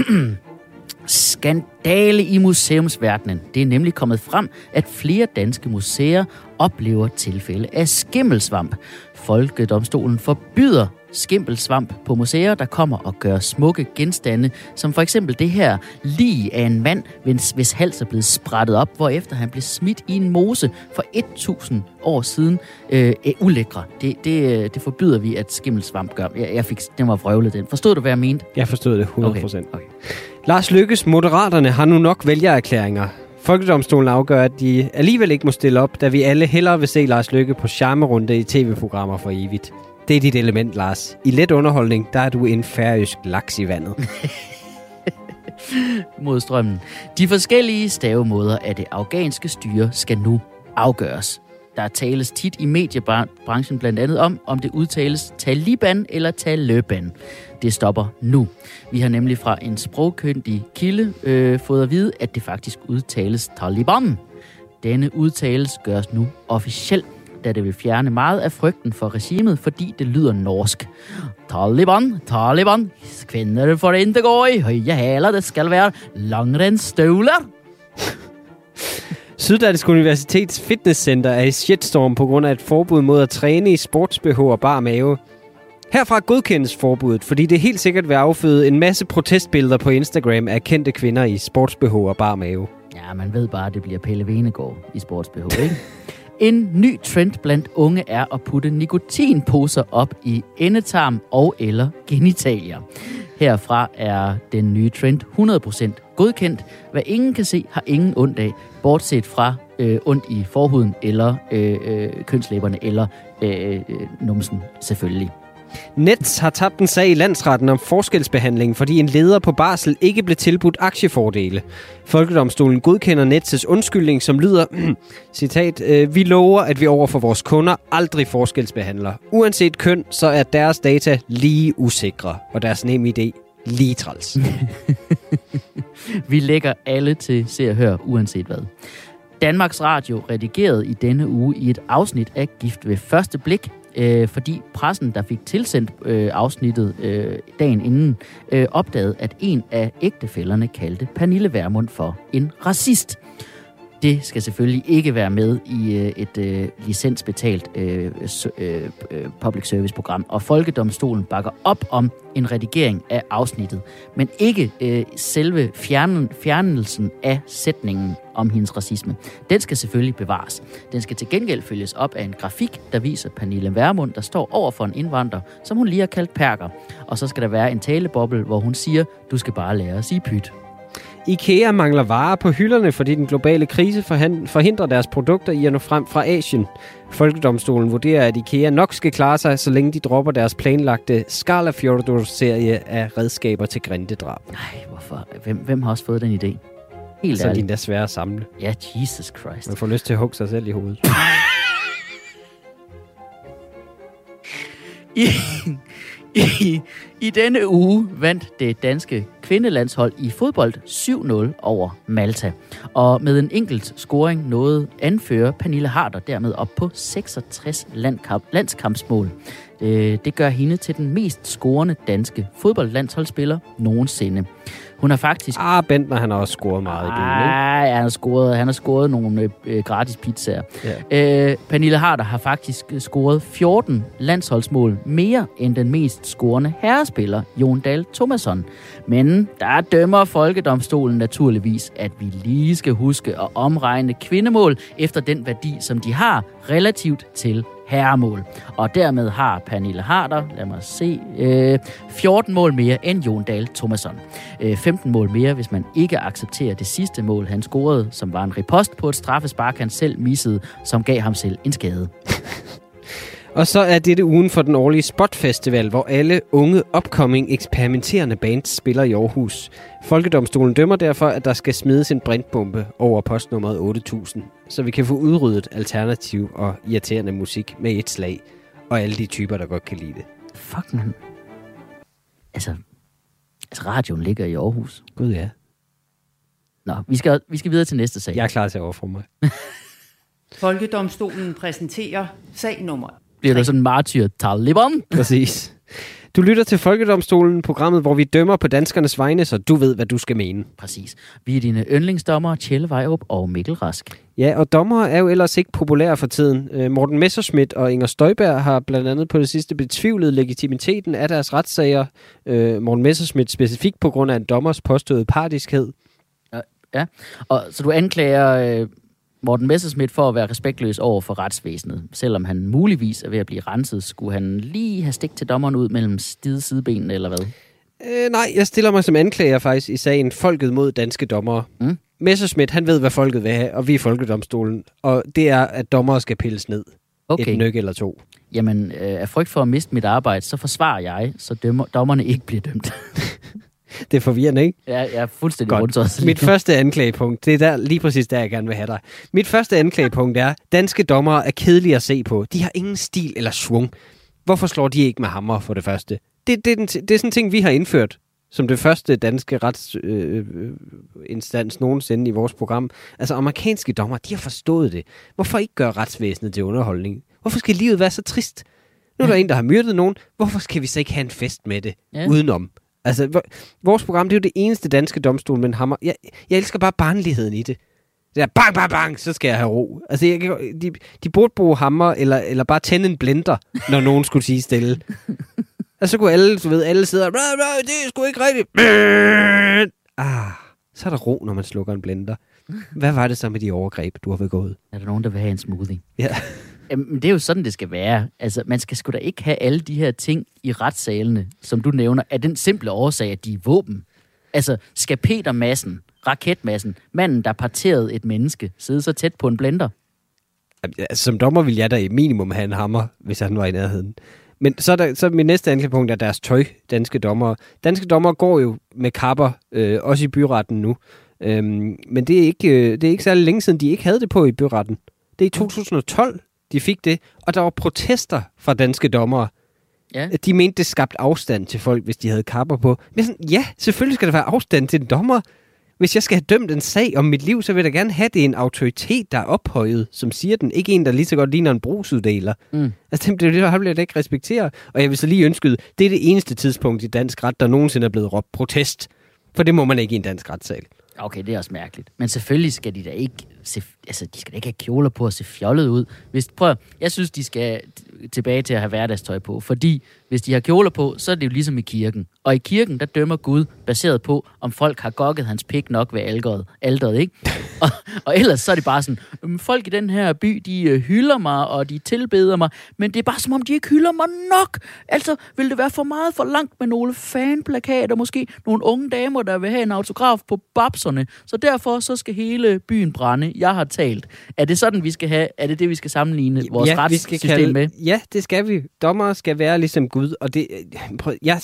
Skandale i museumsverdenen. Det er nemlig kommet frem, at flere danske museer oplever tilfælde af skimmelsvamp. Folkedomstolen forbyder skimmelsvamp på museer, der kommer og gør smukke genstande, som for eksempel det her lige af en mand, hvis, hvis hals er blevet sprættet op, hvorefter han blev smidt i en mose for 1000 år siden. Øh, er ulækre. Det, det, øh, det forbyder vi, at skimmelsvamp gør. Jeg, jeg fik, den var vrøvlet, den. Forstod du, hvad jeg mente? Jeg forstod det 100%. Okay, okay. Lars Lykkes Moderaterne har nu nok vælgererklæringer. Folkedomstolen afgør, at de alligevel ikke må stille op, da vi alle hellere vil se Lars Lykke på charmerunde i tv-programmer for evigt. Det er dit element, Lars. I let underholdning, der er du en færøsk laks i vandet. mod strømmen. De forskellige stavemåder af det afghanske styre skal nu afgøres. Der tales tit i mediebranchen blandt andet om, om det udtales Taliban eller Taliban. Det stopper nu. Vi har nemlig fra en sprogkyndig kilde øh, fået at vide, at det faktisk udtales Taliban. Denne udtales gøres nu officielt da det vil fjerne meget af frygten for regimet, fordi det lyder norsk. Taliban, Taliban, kvinder får ikke gå i høje hæler, det skal være langrennsstøvler. Syddansk Universitets Fitnesscenter er i shitstorm på grund af et forbud mod at træne i sportsbh og bar mave. Herfra godkendes forbuddet, fordi det helt sikkert vil afføde en masse protestbilleder på Instagram af kendte kvinder i sportsbh og bar mave. Ja, man ved bare, at det bliver Pelle Venegård i sportsbh, ikke? En ny trend blandt unge er at putte nikotinposer op i endetarm og eller genitalier. Herfra er den nye trend 100% godkendt. Hvad ingen kan se, har ingen ondt af, bortset fra øh, ondt i forhuden eller øh, øh, kønslæberne eller øh, øh, numsen selvfølgelig. Nets har tabt en sag i landsretten om forskelsbehandling, fordi en leder på barsel ikke blev tilbudt aktiefordele. Folkedomstolen godkender Nets' undskyldning, som lyder, citat, øh, vi lover, at vi over for vores kunder aldrig forskelsbehandler. Uanset køn, så er deres data lige usikre, og deres nemme idé lige træls. vi lægger alle til se og hør, uanset hvad. Danmarks Radio redigerede i denne uge i et afsnit af Gift ved første blik øh, fordi pressen, der fik tilsendt øh, afsnittet øh, dagen inden, øh, opdagede, at en af ægtefælderne kaldte Pernille Vermund for en racist. Det skal selvfølgelig ikke være med i øh, et øh, licensbetalt øh, øh, øh, public service program, og Folkedomstolen bakker op om en redigering af afsnittet, men ikke øh, selve fjernen, fjernelsen af sætningen om hendes racisme. Den skal selvfølgelig bevares. Den skal til gengæld følges op af en grafik, der viser Pernille Vermund, der står over for en indvandrer, som hun lige har kaldt perker. Og så skal der være en taleboble, hvor hun siger, du skal bare lære at sige pyt. IKEA mangler varer på hylderne, fordi den globale krise forhindrer deres produkter i at nå frem fra Asien. Folkedomstolen vurderer, at IKEA nok skal klare sig, så længe de dropper deres planlagte Skalafjordur-serie af redskaber til grindedrab. Nej, hvorfor? Hvem, hvem har også fået den idé? Helt så ærligt. de er svære at samle. Ja, Jesus Christ. Man får lyst til at hugge sig selv i hovedet. I, i, i denne uge vandt det danske kvindelandshold i fodbold 7-0 over Malta. Og med en enkelt scoring nåede anfører Pernille Harder dermed op på 66 landkamp, landskampsmål. Det, det gør hende til den mest scorende danske fodboldlandsholdsspiller nogensinde. Hun har faktisk... Ah, Bentner, han har også scoret meget i byen, Nej, han har scoret, han har scoret nogle øh, gratis pizzaer. Ja. Øh, Pernille Harder har faktisk scoret 14 landsholdsmål mere end den mest scorende herrespiller, Jon Dahl Thomasson. Men der dømmer Folkedomstolen naturligvis, at vi lige skal huske at omregne kvindemål efter den værdi, som de har relativt til herremål. Og dermed har Pernille Harder, lad mig se, øh, 14 mål mere end Jon Dahl Thomasson. Øh, 15 mål mere, hvis man ikke accepterer det sidste mål, han scorede, som var en repost på et straffespark, han selv missede, som gav ham selv en skade. Og så er dette ugen for den årlige Spot Festival, hvor alle unge, upcoming, eksperimenterende bands spiller i Aarhus. Folkedomstolen dømmer derfor, at der skal smides en brintbombe over postnummeret 8000, så vi kan få udryddet alternativ og irriterende musik med et slag, og alle de typer, der godt kan lide det. Fuck, man. Altså, Altså, radioen ligger i Aarhus. Gud ja. Nå, vi skal, vi skal videre til næste sag. Jeg er klar til at overfor mig. Folkedomstolen præsenterer sag nummer Bliver du sådan en martyr Taliban? Præcis. Du lytter til Folkedomstolen, programmet, hvor vi dømmer på danskernes vegne, så du ved, hvad du skal mene. Præcis. Vi er dine yndlingsdommer, Tjelle Vejrup og Mikkel Rask. Ja, og dommere er jo ellers ikke populære for tiden. Øh, Morten Messerschmidt og Inger Støjberg har blandt andet på det sidste betvivlet legitimiteten af deres retssager. Øh, Morten Messerschmidt specifikt på grund af en dommers påståede partiskhed. Ja. Og, så du anklager øh, Morten Messerschmidt for at være respektløs over for retsvæsenet. Selvom han muligvis er ved at blive renset, skulle han lige have stik til dommeren ud mellem stide sidebenene, eller hvad? Øh, nej, jeg stiller mig som anklager faktisk i sagen Folket mod danske dommere. Mm. Messerschmidt, han ved, hvad folket vil have, og vi er Folkedomstolen. Og det er, at dommere skal pilles ned. Okay. Et nyk eller to. Jamen, øh, af frygt for at miste mit arbejde, så forsvarer jeg, så dømmer, dommerne ikke bliver dømt. Det er forvirrende, ikke? jeg, jeg er fuldstændig rundt også. Mit første anklagepunkt, det er der, lige præcis der, jeg gerne vil have dig. Mit første anklagepunkt er, danske dommere er kedelige at se på. De har ingen stil eller svung. Hvorfor slår de ikke med hammer for det første? Det, det, er, den, det er sådan en ting, vi har indført som det første danske retsinstans øh, øh, instans nogensinde i vores program. Altså, amerikanske dommer, de har forstået det. Hvorfor ikke gøre retsvæsenet til underholdning? Hvorfor skal livet være så trist? Nu er der en, der har myrdet nogen. Hvorfor skal vi så ikke have en fest med det? Ja. Ja. Udenom. Altså, vores program, det er jo det eneste danske domstol med en hammer. Jeg, jeg elsker bare barnligheden i det. Det er bang, bang, bang, så skal jeg have ro. Altså, jeg, de, de burde bruge hammer, eller, eller bare tænde en blender, når nogen skulle sige stille. Og så kunne alle, du ved, alle sidde og, "Blah, blah, det er sgu ikke rigtigt. Ah, så er der ro, når man slukker en blender. Hvad var det så med de overgreb, du har begået? Er der nogen, der vil have en smoothie? Ja. Jamen, det er jo sådan, det skal være. Altså, man skal sgu da ikke have alle de her ting i retssalene, som du nævner, af den simple årsag, at de er våben. Altså, skal Peter Madsen, raketmassen, manden, der parterede et menneske, sidde så tæt på en blender? Altså, som dommer ville jeg da i minimum have en hammer, hvis han var i nærheden. Men så er, der, så er min næste anklagepunkt er deres tøj, danske dommere. Danske dommere går jo med kapper, øh, også i byretten nu. Øhm, men det er, ikke, øh, det er ikke særlig længe siden, de ikke havde det på i byretten. Det er i 2012, de fik det. Og der var protester fra danske dommere. Ja. De mente, det skabte afstand til folk, hvis de havde kapper på. Men sådan, ja, selvfølgelig skal der være afstand til en dommer. Hvis jeg skal have dømt en sag om mit liv, så vil jeg da gerne have, det en autoritet, der er ophøjet, som siger den. Ikke en, der lige så godt ligner en brugsuddeler. Mm. Altså, det, det, det vil jeg da ikke respektere. Og jeg vil så lige ønske, det er det eneste tidspunkt i dansk ret, der nogensinde er blevet råbt protest. For det må man ikke i en dansk retssal. Okay, det er også mærkeligt. Men selvfølgelig skal de da ikke se, altså, de skal ikke have kjoler på og se fjollet ud. Hvis, prøv, jeg synes, de skal tilbage til at have hverdagstøj på, fordi hvis de har kjoler på, så er det jo ligesom i kirken. Og i kirken, der dømmer Gud baseret på, om folk har gokket hans pik nok ved alderet, alderet ikke? og, og ellers så er det bare sådan, folk i den her by, de øh, hylder mig, og de tilbeder mig, men det er bare som om, de ikke hylder mig nok. Altså, vil det være for meget for langt med nogle fanplakater, måske nogle unge damer, der vil have en autograf på babserne, så derfor så skal hele byen brænde. Jeg har talt. Er det sådan, vi skal have, er det det, vi skal sammenligne vores ja, vi skal retssystem kalde, med? Ja, det skal vi. Dommer skal være ligesom Gud. Og det, prøv, jeg,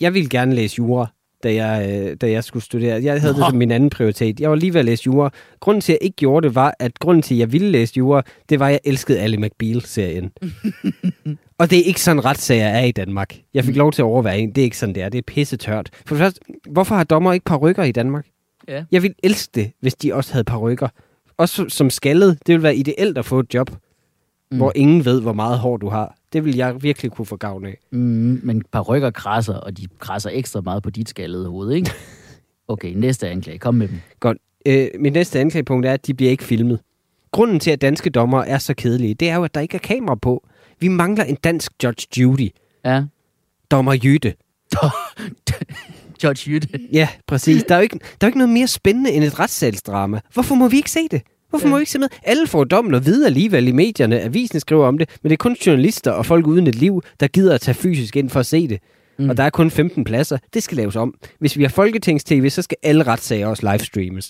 jeg ville gerne læse jura, da jeg, øh, da jeg skulle studere. Jeg havde Nå. det som min anden prioritet. Jeg var lige ved at læse jura. Grunden til, at jeg ikke gjorde det, var, at grunden til, at jeg ville læse jura, det var, at jeg elskede Ali McBeal-serien. og det er ikke sådan, retssager er i Danmark. Jeg fik lov til at overveje en. Det er ikke sådan, det er. Det er pisse tørt. For det første, hvorfor har dommer ikke parrykker i Danmark? Ja. Jeg ville elske det, hvis de også havde parrykker. Også som- skaldet. Det ville være ideelt at få et job, mm. hvor ingen ved, hvor meget hår du har. Det vil jeg virkelig kunne få gavn af. Mm, men par rykker krasser, og de krasser ekstra meget på dit skaldede hoved, ikke? Okay, næste anklage. Kom med dem. Godt. Øh, mit næste anklagepunkt er, at de bliver ikke filmet. Grunden til, at danske dommer er så kedelige, det er jo, at der ikke er kamera på. Vi mangler en dansk Judge Judy. Ja. Dommer Jytte. George Jytte. Ja, præcis. Der er, jo ikke, der er jo ikke noget mere spændende end et retssalsdrama. Hvorfor må vi ikke se det? Hvorfor Ja. må vi ikke se med? Alle får dommen og vide alligevel i medierne. Avisen skriver om det. Men det er kun journalister og folk uden et liv, der gider at tage fysisk ind for at se det. Mm. Og der er kun 15 pladser. Det skal laves om. Hvis vi har Folketings-TV, så skal alle retssager også livestreames.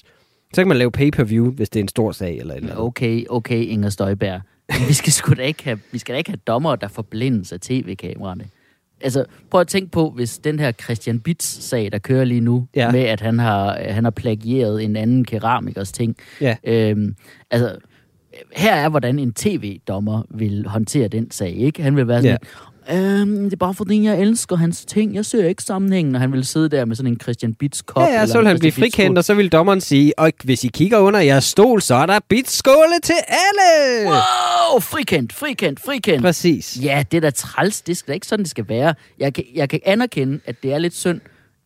Så kan man lave pay-per-view, hvis det er en stor sag eller eller. Okay, okay, Inger Støjberg. Vi skal sgu da ikke have, vi skal da ikke have dommer, der forblindes af tv-kameraerne. Altså, prøv at tænke på, hvis den her Christian Bits-sag, der kører lige nu, ja. med at han har, han har plagieret en anden keramikers ting. Ja. Øhm, altså, her er, hvordan en tv-dommer vil håndtere den sag, ikke? Han vil være sådan, Ja. Øhm, det er bare fordi, jeg elsker hans ting. Jeg ser ikke sammenhængen. Og han ville sidde der med sådan en Christian Bits kop. Ja, ja, så vil han blive frikendt, og så vil dommeren sige, og hvis I kigger under jeres stol, så er der bitskåle til alle! Wow, frikendt, frikendt, frikendt. Præcis. Ja, det er da træls. Det skal da ikke sådan, det skal være. Jeg kan, jeg kan anerkende, at det er lidt synd,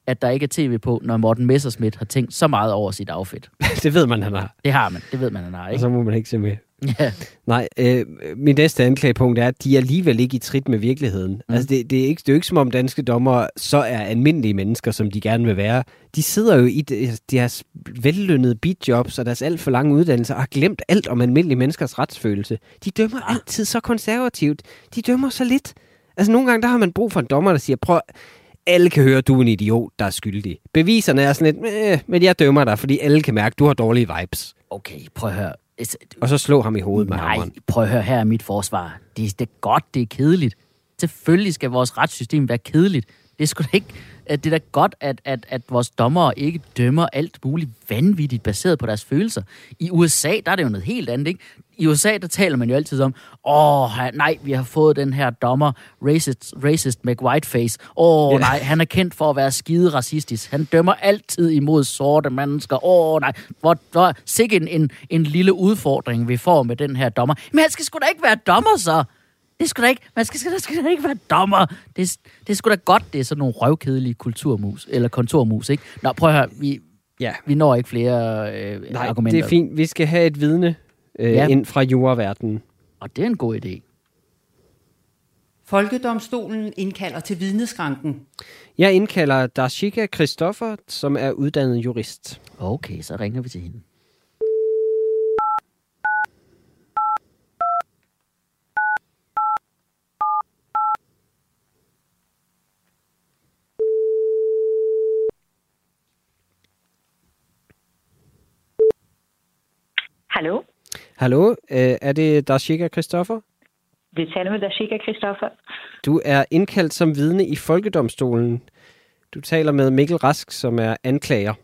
at der ikke er tv på, når Morten Messerschmidt har tænkt så meget over sit outfit. det ved man, han har. Det har man. Det ved man, han har, Og ikke? så må man ikke se med. Ja. Nej, øh, min næste anklagepunkt er, at de er alligevel ikke i trit med virkeligheden. Mm. Altså, det, det, er ikke, det er jo ikke som om danske dommer så er almindelige mennesker, som de gerne vil være. De sidder jo i de- deres vellønnede bidjobs og deres alt for lange uddannelser og har glemt alt om almindelige menneskers retsfølelse. De dømmer altid så konservativt. De dømmer så lidt. Altså, nogle gange der har man brug for en dommer, der siger, prøv, alle kan høre, at du er en idiot, der er skyldig. Beviserne er sådan lidt, "Meh, men jeg dømmer dig, fordi alle kan mærke, at du har dårlige vibes. Okay, prøv at høre. Altså, Og så slå ham i hovedet med Nej, hammeren. prøv at høre, her er mit forsvar. Det, det er godt, det er kedeligt. Selvfølgelig skal vores retssystem være kedeligt. Det er sgu da ikke... At det er da godt, at, at, at vores dommere ikke dømmer alt muligt vanvittigt baseret på deres følelser. I USA, der er det jo noget helt andet, ikke? I USA, der taler man jo altid om, åh, nej, vi har fået den her dommer, racist, racist McWhiteface. Åh, Ja. nej, han er kendt for at være skide racistisk. Han dømmer altid imod sorte mennesker. Åh, nej, hvor, hvor sikke en, en, en lille udfordring, vi får med den her dommer. Men han skal sgu da ikke være dommer, så. Det skulle da ikke, man skal, skal, da- skal da ikke være dommer. Det, det er sgu da godt, det er sådan nogle røvkedelige kulturmus, eller kontormus, ikke? Nå, prøv at høre, vi, Ja. vi når ikke flere øh, Nej, argumenter. det er fint. Vi skal have et vidne øh, Ja. ind fra jordverdenen. Og det er en god idé. Folkedomstolen indkalder til vidneskranken. Jeg indkalder Darshika Christoffer, som er uddannet jurist. Okay, så ringer vi til hende. Hallo, Hallo, øh, er det Darshika Christoffer? vi taler med Dashika Christoffer. Du er indkaldt som vidne i Folkedomstolen. Du taler med Mikkel Rask, som er anklager.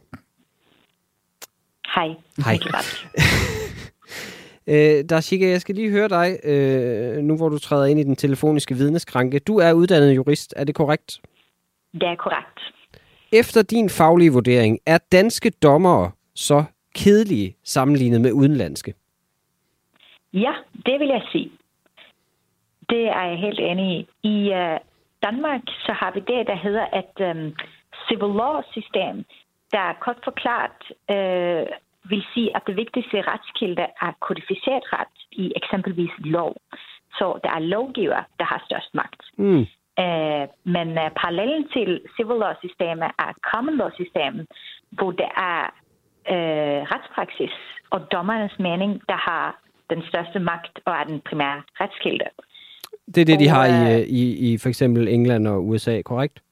Hej. Hej. Øh, Darshika, jeg skal lige høre dig, øh, nu hvor du træder ind i den telefoniske vidneskranke. Du er uddannet jurist, er det korrekt? Det er korrekt. Efter din faglige vurdering, er danske dommere så kedelige sammenlignet med udenlandske? Ja, det vil jeg sige. Det er jeg helt enig i. I uh, Danmark så har vi det, der hedder et um, civil law-system, der kort forklart uh, vil sige, at det vigtigste retskilde er kodificeret ret i eksempelvis lov. Så der er lovgiver, der har størst magt. Hmm. Uh, men uh, parallellen til civil law-systemet er common law-systemet, hvor det er uh, retspraksis og dommernes mening, der har den største magt og er den primære retskilde. Det er det, de Og, har i, øh, øh, i, i for eksempel England og USA, korrekt?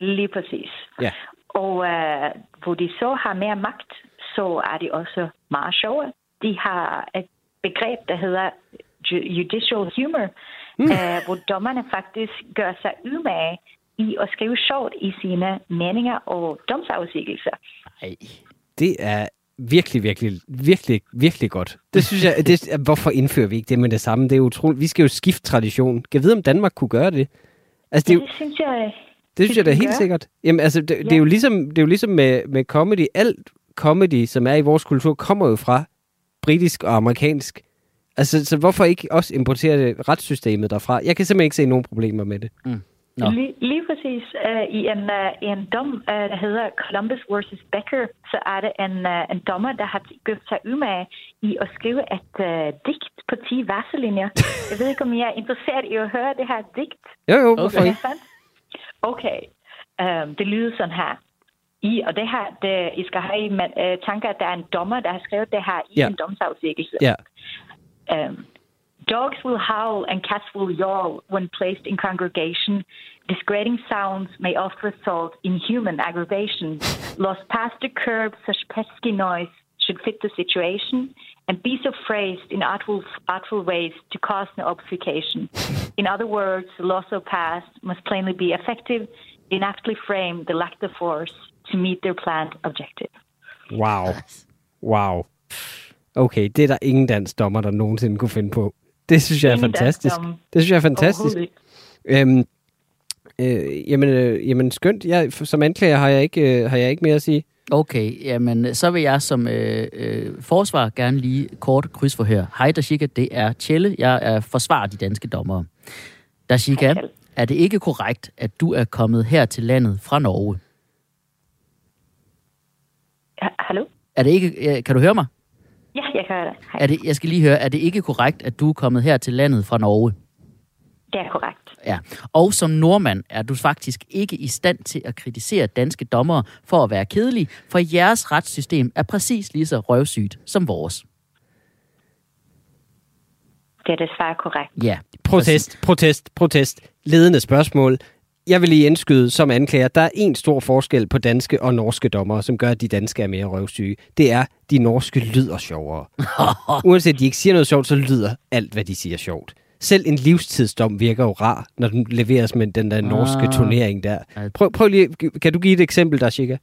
Lige præcis. Ja. Og uh, hvor de så har mere magt, så er de også meget sjove. De har et begreb, der hedder ju- judicial humor, mm. uh, hvor dommerne faktisk gør sig umage i at skrive sjovt i sine meninger og domsafsigelser. Ej. Det er virkelig, virkelig, virkelig, virkelig godt. Det synes jeg, det, hvorfor indfører vi ikke det med det samme? Det er utroligt. Vi skal jo skifte tradition. Kan jeg vide, om Danmark kunne gøre det? Altså, det, Det, synes jeg... det synes jeg da helt gør. sikkert. Jamen, altså, det, det, er Ja. jo ligesom, det er jo ligesom med, med comedy. Alt comedy, som er i vores kultur, kommer jo fra britisk og amerikansk. Altså, så hvorfor ikke også importere det retssystemet derfra? Jeg kan simpelthen ikke se nogen problemer med det. Nå. Lige, lige præcis. Uh, I en, uh, i en dom, uh, der hedder Columbus versus Becker, så er det en, uh, en dommer, der har gjort sig umage i at skrive et uh, digt på 10 verselinjer. Jeg ved ikke, om jeg er interesseret i at høre det her digt. Jo, jo, Okay. hvorfor det ikke? Okay. Um, det lyder sådan her. I, og det her, det, I skal have i uh, tanker, at der er en dommer, der har skrevet det her i Ja. en domsafsigelse. Ja. Um, dogs will howl and cats will yowl when placed in congregation. Disgrading sounds may oft result in human aggravation. Lost past the curb, such pesky noise should fit the situation and be so phrased in artful, artful ways to cause no obfuscation. In other words, the loss of past must plainly be effective, inaptly frame the lack of force to meet their planned objective. Wow. Wow. Okay, det er der ingen dansk dommer, der nogensinde kunne finde på. Det synes jeg er fantastisk. Det synes jeg er fantastisk. Øhm, øh, jamen, øh, jamen, skønt. Jeg, som anklager har jeg, ikke, øh, har jeg ikke mere at sige. Okay, jamen så vil jeg som øh, øh, forsvar gerne lige kort krydsforhør. Hej Dashika, det er Tjelle. Jeg er forsvarer de danske dommere. Dashika, er det ikke korrekt, at du er kommet her til landet fra Norge? Ha- Hallo? Er det ikke, øh, kan du høre mig? Ja, jeg kan høre dig. Hej. Er det, jeg skal lige høre, er det ikke korrekt, at du er kommet her til landet fra Norge? Det er korrekt. Ja. Og som nordmand er du faktisk ikke i stand til at kritisere danske dommere for at være kedelige, for jeres retssystem er præcis lige så røvsygt som vores. Det er desværre korrekt. Ja. Protest, protest, protest. Ledende spørgsmål. Jeg vil lige indskyde som anklager, der er en stor forskel på danske og norske dommere, som gør, at de danske er mere røvsyge. Det er, de norske lyder sjovere. Uanset at de ikke siger noget sjovt, så lyder alt, hvad de siger sjovt. Selv en livstidsdom virker jo rar, når den leveres med den der norske Ah. turnering der. Prøv, prøv lige, kan du give et eksempel der, Chica?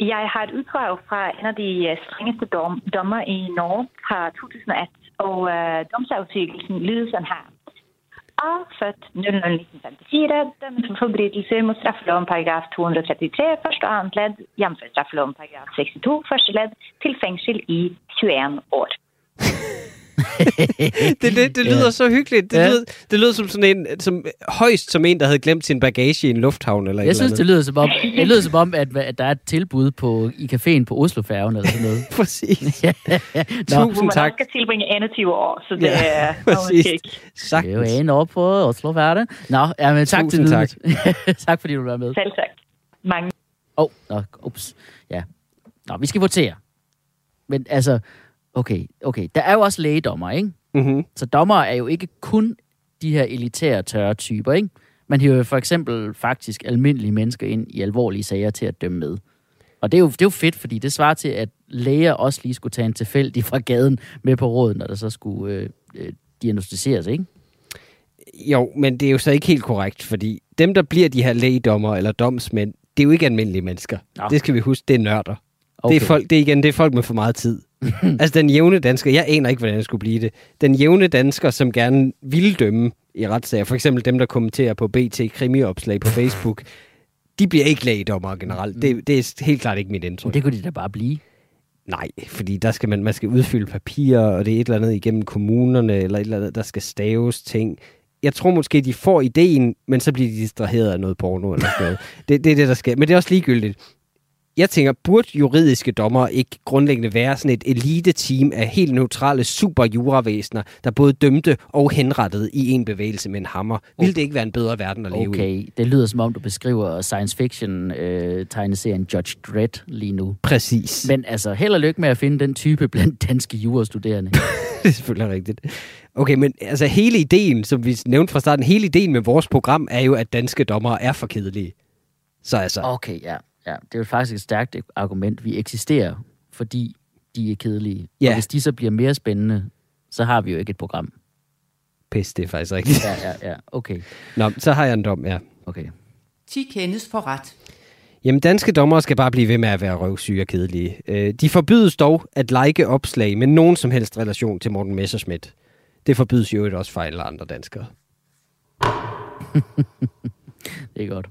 Jeg har et uddrag fra en af de øh, strengeste dom, dommer i Norge fra 2001, og øh, domsafsigelsen lyder sådan her. A født 001954, dømt for forbrytelse mod straffeloven paragraf 233, første og andet led, jævnfør straffeloven paragraf 62, første led, til fængsel i 21 år. Det, det, det lyder Ja. så hyggeligt. Det, Ja. ja. lyder, det lyder som sådan en, som, højst som en, der havde glemt sin bagage i en lufthavn. Eller Jeg synes, eller det lyder som om, det lyder som om at, at der er et tilbud på, i caféen på Oslofærgen eller sådan noget. Præcis. Nå, Hvor Tusind man tak. også skal tilbringe 21 år, så det Ja, er præcis. ikke. det er jo en op på Oslofærgen. Nå, ja, men tak Tusind til tak. tak. tak fordi du var med. Selv sagt. Mange Åh, oh, nå, ups. Ja. Nå, vi skal votere. Men altså, okay, okay. Der er jo også lægedommer, ikke? Mm-hmm. Så dommer er jo ikke kun de her elitære tørre typer, ikke? Man hiver jo for eksempel faktisk almindelige mennesker ind i alvorlige sager til at dømme med. Og det er jo, det er jo fedt, fordi det svarer til, at læger også lige skulle tage en tilfældig fra gaden med på råden, når der så skulle øh, øh, diagnostiseres, ikke? Jo, men det er jo så ikke helt korrekt, fordi dem, der bliver de her lægedommer eller domsmænd, det er jo ikke almindelige mennesker. Nå. Det skal vi huske, det er nørder. Okay. Det er folk, det er igen, det er folk med for meget tid. altså den jævne dansker, jeg aner ikke, hvordan jeg skulle blive det. Den jævne dansker, som gerne vil dømme i retssager, for eksempel dem, der kommenterer på BT krimiopslag på Facebook, de bliver ikke lægedommere generelt. Det, det er helt klart ikke mit indtryk. Det kunne de da bare blive. Nej, fordi der skal man, man skal udfylde papirer, og det er et eller andet igennem kommunerne, eller et eller andet, der skal staves ting. Jeg tror måske, de får ideen, men så bliver de distraheret af noget porno eller sådan noget. Det, det er det, der sker. Men det er også ligegyldigt. Jeg tænker, burde juridiske dommer ikke grundlæggende være sådan et elite-team af helt neutrale super juravæsener, der både dømte og henrettede i en bevægelse med en hammer? Vil det ikke være en bedre verden at leve i? Okay, det lyder som om, du beskriver science fiction øh, Judge Dredd lige nu. Præcis. Men altså, held og lykke med at finde den type blandt danske jurastuderende. det er selvfølgelig rigtigt. Okay, men altså hele ideen, som vi nævnte fra starten, hele ideen med vores program er jo, at danske dommere er for kedelige. Så altså, Okay, ja. Ja. Det er jo faktisk et stærkt argument. Vi eksisterer, fordi de er kedelige. Ja. Og hvis de så bliver mere spændende, så har vi jo ikke et program. pis, det er faktisk rigtigt. Ja, ja, ja. Okay, Nå, så har jeg en dom, ja. okay. 10 kendes for ret. Jamen, danske dommere skal bare blive ved med at være røvsyge og kedelige. Øh, de forbydes dog at like opslag med nogen som helst relation til Morten Messerschmidt. Det forbydes jo også for alle andre danskere. Det er godt.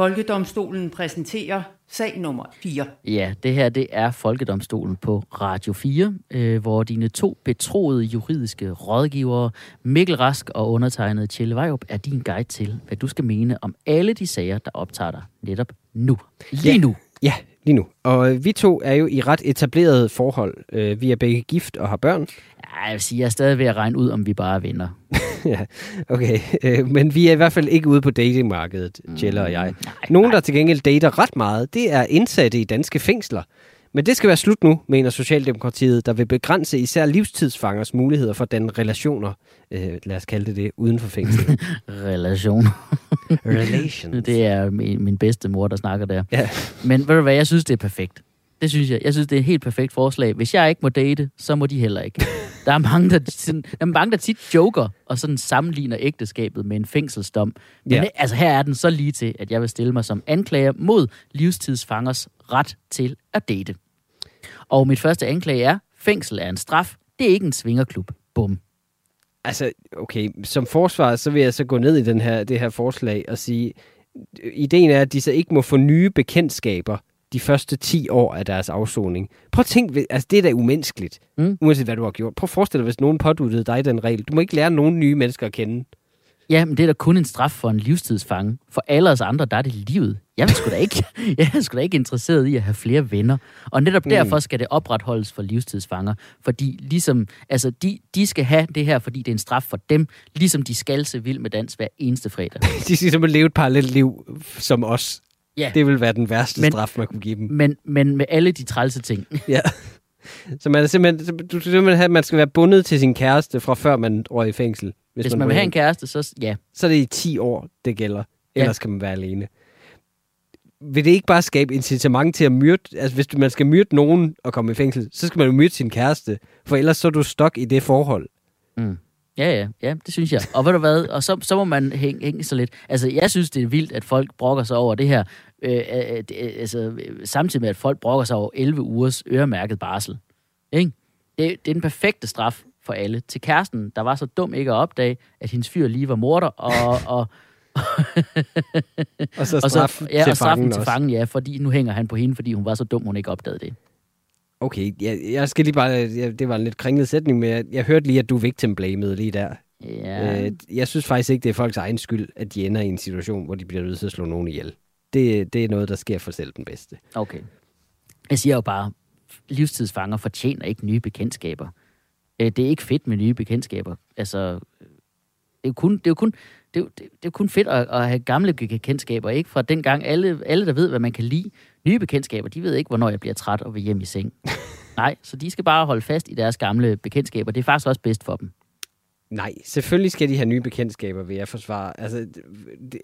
Folkedomstolen præsenterer sag nummer 4. Ja, det her det er Folkedomstolen på Radio 4, øh, hvor dine to betroede juridiske rådgivere, Mikkel Rask og undertegnet Tjelle Vejrup, er din guide til, hvad du skal mene om alle de sager, der optager dig netop nu. Lige Ja. nu. Ja, lige nu. Og øh, vi to er jo i ret etablerede forhold. Øh, vi er begge gift og har børn. Ja, jeg vil sige, jeg er stadig ved at regne ud, om vi bare vinder. ja, okay. Øh, men vi er i hvert fald ikke ude på datingmarkedet, Jelle og jeg. Nogen, der til gengæld dater ret meget, det er indsatte i danske fængsler. Men det skal være slut nu, mener Socialdemokratiet, der vil begrænse især livstidsfangers muligheder for den relationer, øh, lad os kalde det det, uden for fængslet. Relation. Relations. Det er min, min bedste mor, der snakker der. Ja. Men ved du hvad, jeg synes, det er perfekt. Det synes jeg. Jeg synes, det er et helt perfekt forslag. Hvis jeg ikke må date, så må de heller ikke. Der er mange, der, sådan, der, er mange, der tit joker og sådan sammenligner ægteskabet med en fængselsdom. Men Ja. altså, her er den så lige til, at jeg vil stille mig som anklager mod livstidsfangers ret til at date. Og mit første anklage er, fængsel er en straf. Det er ikke en svingerklub. Bum. Altså, okay, som forsvar, så vil jeg så gå ned i den her, det her forslag og sige, ideen er, at de så ikke må få nye bekendtskaber de første 10 år af deres afsoning. Prøv at tænke, altså det er da umenneskeligt, Mm. uanset hvad du har gjort. Prøv at forestille dig, hvis nogen påduttede dig den regel. Du må ikke lære nogen nye mennesker at kende. Ja, men det er da kun en straf for en livstidsfange. For alle os andre, der er det livet. Jeg er sgu da ikke, jeg er sgu da ikke interesseret i at have flere venner. Og netop Mm. derfor skal det opretholdes for livstidsfanger. Fordi ligesom, altså de, de skal have det her, fordi det er en straf for dem, ligesom de skal se vild med dans hver eneste fredag. De skal simpelthen leve et parallelt liv som os. Ja. Det vil være den værste Men- straf, man kunne give dem. Men, men med alle de trælse ting. Ja. Så man er simpelthen, du simpelthen have, man skal være bundet til sin kæreste fra før man røg i fængsel. Hvis, Hvis man vil have en kæreste, så ja. så er det i 10 år, det gælder. Ja. Ellers kan man være alene. Vil det ikke bare skabe incitament til at myrde... Altså, hvis man skal myrde nogen og komme i fængsel, så skal man jo myrde sin kæreste. For ellers så er du stok i det forhold. Mm. Ja, ja, ja, det synes jeg. Og ved du hvad, og så, så må man hænge, hænge sig lidt. Altså, jeg synes, det er vildt, at folk brokker sig over det her. Øh, øh, øh, altså, øh, samtidig med, at folk brokker sig over 11 ugers øremærket barsel. Ikke? Det, det er den perfekte straf for alle. Til kæresten, der var så dum ikke at opdage, at hendes fyr lige var morder, og, og, Og så og, straf så, ja, til og straffen fangen til fangen, ja, fordi nu hænger han på hende, fordi hun var så dum, hun ikke opdagede det. Okay, jeg, jeg skal lige bare... Jeg, det var en lidt kringlet sætning, men jeg, jeg hørte lige, at du victim blamede lige der. Ja. Øh, jeg synes faktisk ikke, det er folks egen skyld, at de ender i en situation, hvor de bliver nødt til at slå nogen ihjel. Det, det er noget, der sker for selv den bedste. Okay. Jeg siger jo bare, livstidsfanger fortjener ikke nye bekendtskaber. Øh, Det er ikke fedt med nye bekendtskaber. Altså, det er jo kun, det er jo kun, det er jo, det er kun fedt at, at have gamle bekendtskaber, ikke? Fra dengang alle, alle, der ved, hvad man kan lide. Nye bekendtskaber, de ved ikke, hvornår jeg bliver træt og vil hjem i seng. Nej, så de skal bare holde fast i deres gamle bekendtskaber. Det er faktisk også bedst for dem. Nej, selvfølgelig skal de have nye bekendtskaber, vil jeg forsvare. Altså,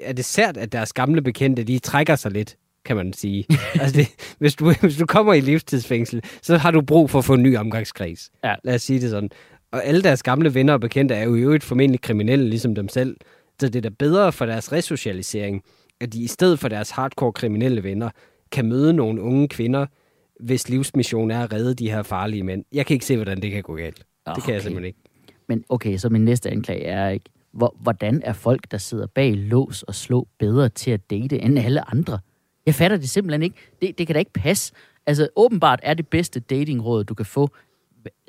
er det sært, at deres gamle bekendte, de trækker sig lidt, kan man sige. altså, det, hvis, du, hvis du kommer i livstidsfængsel, så har du brug for at få en ny omgangskreds. Ja. Lad os sige det sådan. Og alle deres gamle venner og bekendte er jo i øvrigt formentlig kriminelle, ligesom dem selv. Så det er da bedre for deres resocialisering, at de i stedet for deres hardcore kriminelle venner, kan møde nogle unge kvinder, hvis livsmission er at redde de her farlige mænd. Jeg kan ikke se, hvordan det kan gå galt. Det kan jeg Okay. simpelthen ikke. Men okay, så min næste anklage er ikke, hvor, hvordan er folk, der sidder bag lås og slå, bedre til at date end alle andre? Jeg fatter det simpelthen ikke. Det, det kan da ikke passe. Altså, åbenbart er det bedste datingråd, du kan få,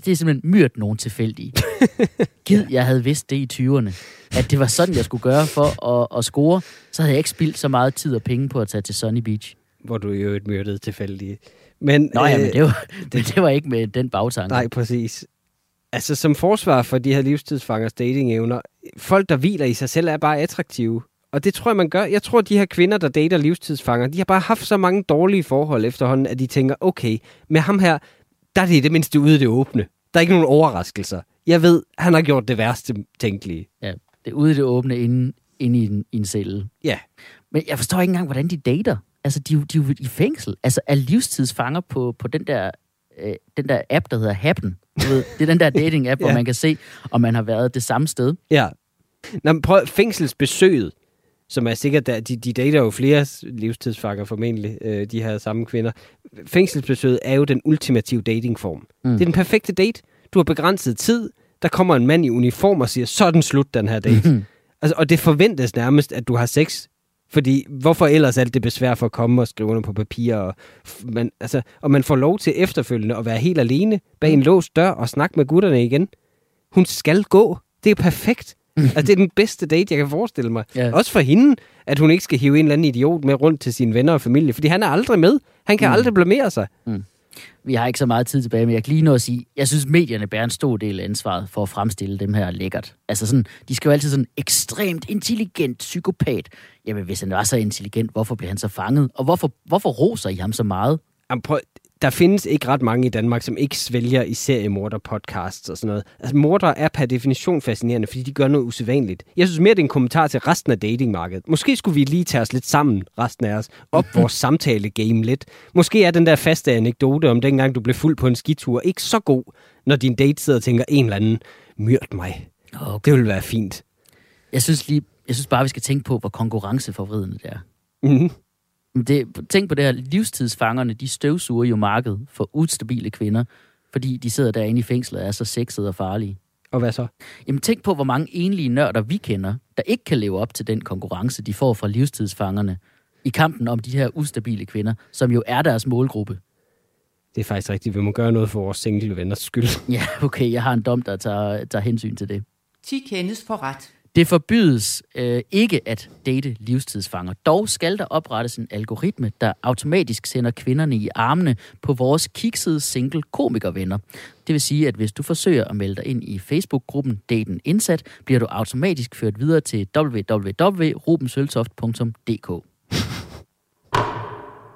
det er simpelthen myrt nogen tilfældige. Gid, jeg havde vidst det i 20'erne. At det var sådan, jeg skulle gøre for at, at score. Så havde jeg ikke spildt så meget tid og penge på at tage til Sunny Beach. hvor du jo et myrdet tilfældige. Men, Nå ja, men det var, men det var ikke med den bagtanke. Nej, præcis. Altså, som forsvar for de her livstidsfangers datingevner, folk, der hviler i sig selv, er bare attraktive. Og det tror jeg, man gør. Jeg tror, de her kvinder, der dater livstidsfanger, de har bare haft så mange dårlige forhold efterhånden, at de tænker, okay, med ham her, der er det i det mindste ude i det åbne. Der er ikke nogen overraskelser. Jeg ved, han har gjort det værste tænkelige. Ja, det er ude i det åbne, inde, inde i, en, i en celle. Ja, Men jeg forstår ikke engang, hvordan de dater. Altså, de, er jo- de er i fængsel. Altså, er livstidsfanger på, på den, der, øh, den der app, der hedder Happen. Du ved, det er den der dating-app, ja. hvor man kan se, om man har været det samme sted. Ja. Nå, men prøv fængselsbesøget, som er sikkert, de, de dater jo flere livstidsfanger formentlig, øh, de her samme kvinder. Fængselsbesøget er jo den ultimative datingform. Mm. Det er den perfekte date. Du har begrænset tid. Der kommer en mand i uniform og siger, så den slut, den her date. Mhm. altså, og det forventes nærmest, at du har sex. Fordi hvorfor ellers alt det besvær for at komme og skrive under på papir? Og, man, altså, og man får lov til efterfølgende at være helt alene bag en låst dør og snakke med gutterne igen. Hun skal gå. Det er perfekt. altså, det er den bedste date, jeg kan forestille mig. Ja. Også for hende, at hun ikke skal hive en eller anden idiot med rundt til sine venner og familie, fordi han er aldrig med. Han kan mm. aldrig blamere sig. Vi har ikke så meget tid tilbage, men jeg kan lige nå at sige, jeg synes, medierne bærer en stor del af ansvaret for at fremstille dem her lækkert. Altså sådan, de skal jo altid sådan ekstremt intelligent psykopat. Jamen, hvis han var så intelligent, hvorfor bliver han så fanget? Og hvorfor, hvorfor roser I ham så meget? Jamen, prøv, der findes ikke ret mange i Danmark, som ikke svælger i seriemorder-podcasts og sådan noget. Altså, morder er per definition fascinerende, fordi de gør noget usædvanligt. Jeg synes mere, det er en kommentar til resten af datingmarkedet. Måske skulle vi lige tage os lidt sammen, resten af os, op vores samtale-game lidt. Måske er den der faste anekdote om dengang, du blev fuld på en skitur, ikke så god, når din date sidder og tænker, en eller anden, myrd mig. Okay. Det vil være fint. Jeg synes, lige, jeg synes bare, vi skal tænke på, hvor konkurrenceforvridende det er. Mm-hmm. Men Det, tænk på det her, livstidsfangerne, de støvsuger jo markedet for ustabile kvinder, fordi de sidder derinde i fængslet og er så sexede og farlige. Og hvad så? Jamen tænk på, hvor mange enlige nørder vi kender, der ikke kan leve op til den konkurrence, de får fra livstidsfangerne i kampen om de her ustabile kvinder, som jo er deres målgruppe. Det er faktisk rigtigt. Vi må gøre noget for vores single venners skyld. Ja, okay, jeg har en dom, der tager, tager hensyn til det. 10 kendes for ret. Det forbydes øh, ikke at date livstidsfanger. Dog skal der oprettes en algoritme, der automatisk sender kvinderne i armene på vores kiksede single komikervenner. Det vil sige, at hvis du forsøger at melde dig ind i Facebook-gruppen Daten Indsat, bliver du automatisk ført videre til www.rubensøltoft.dk.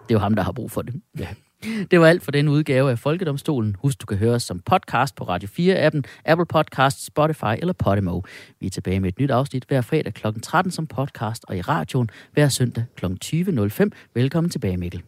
Det er jo ham, der har brug for det. Ja. Det var alt for den udgave af Folkedomstolen. Husk, du kan høre os som podcast på Radio 4-appen, Apple Podcast, Spotify eller Podimo. Vi er tilbage med et nyt afsnit hver fredag kl. 13 som podcast og i radioen hver søndag kl. 20.05. Velkommen tilbage, Mikkel.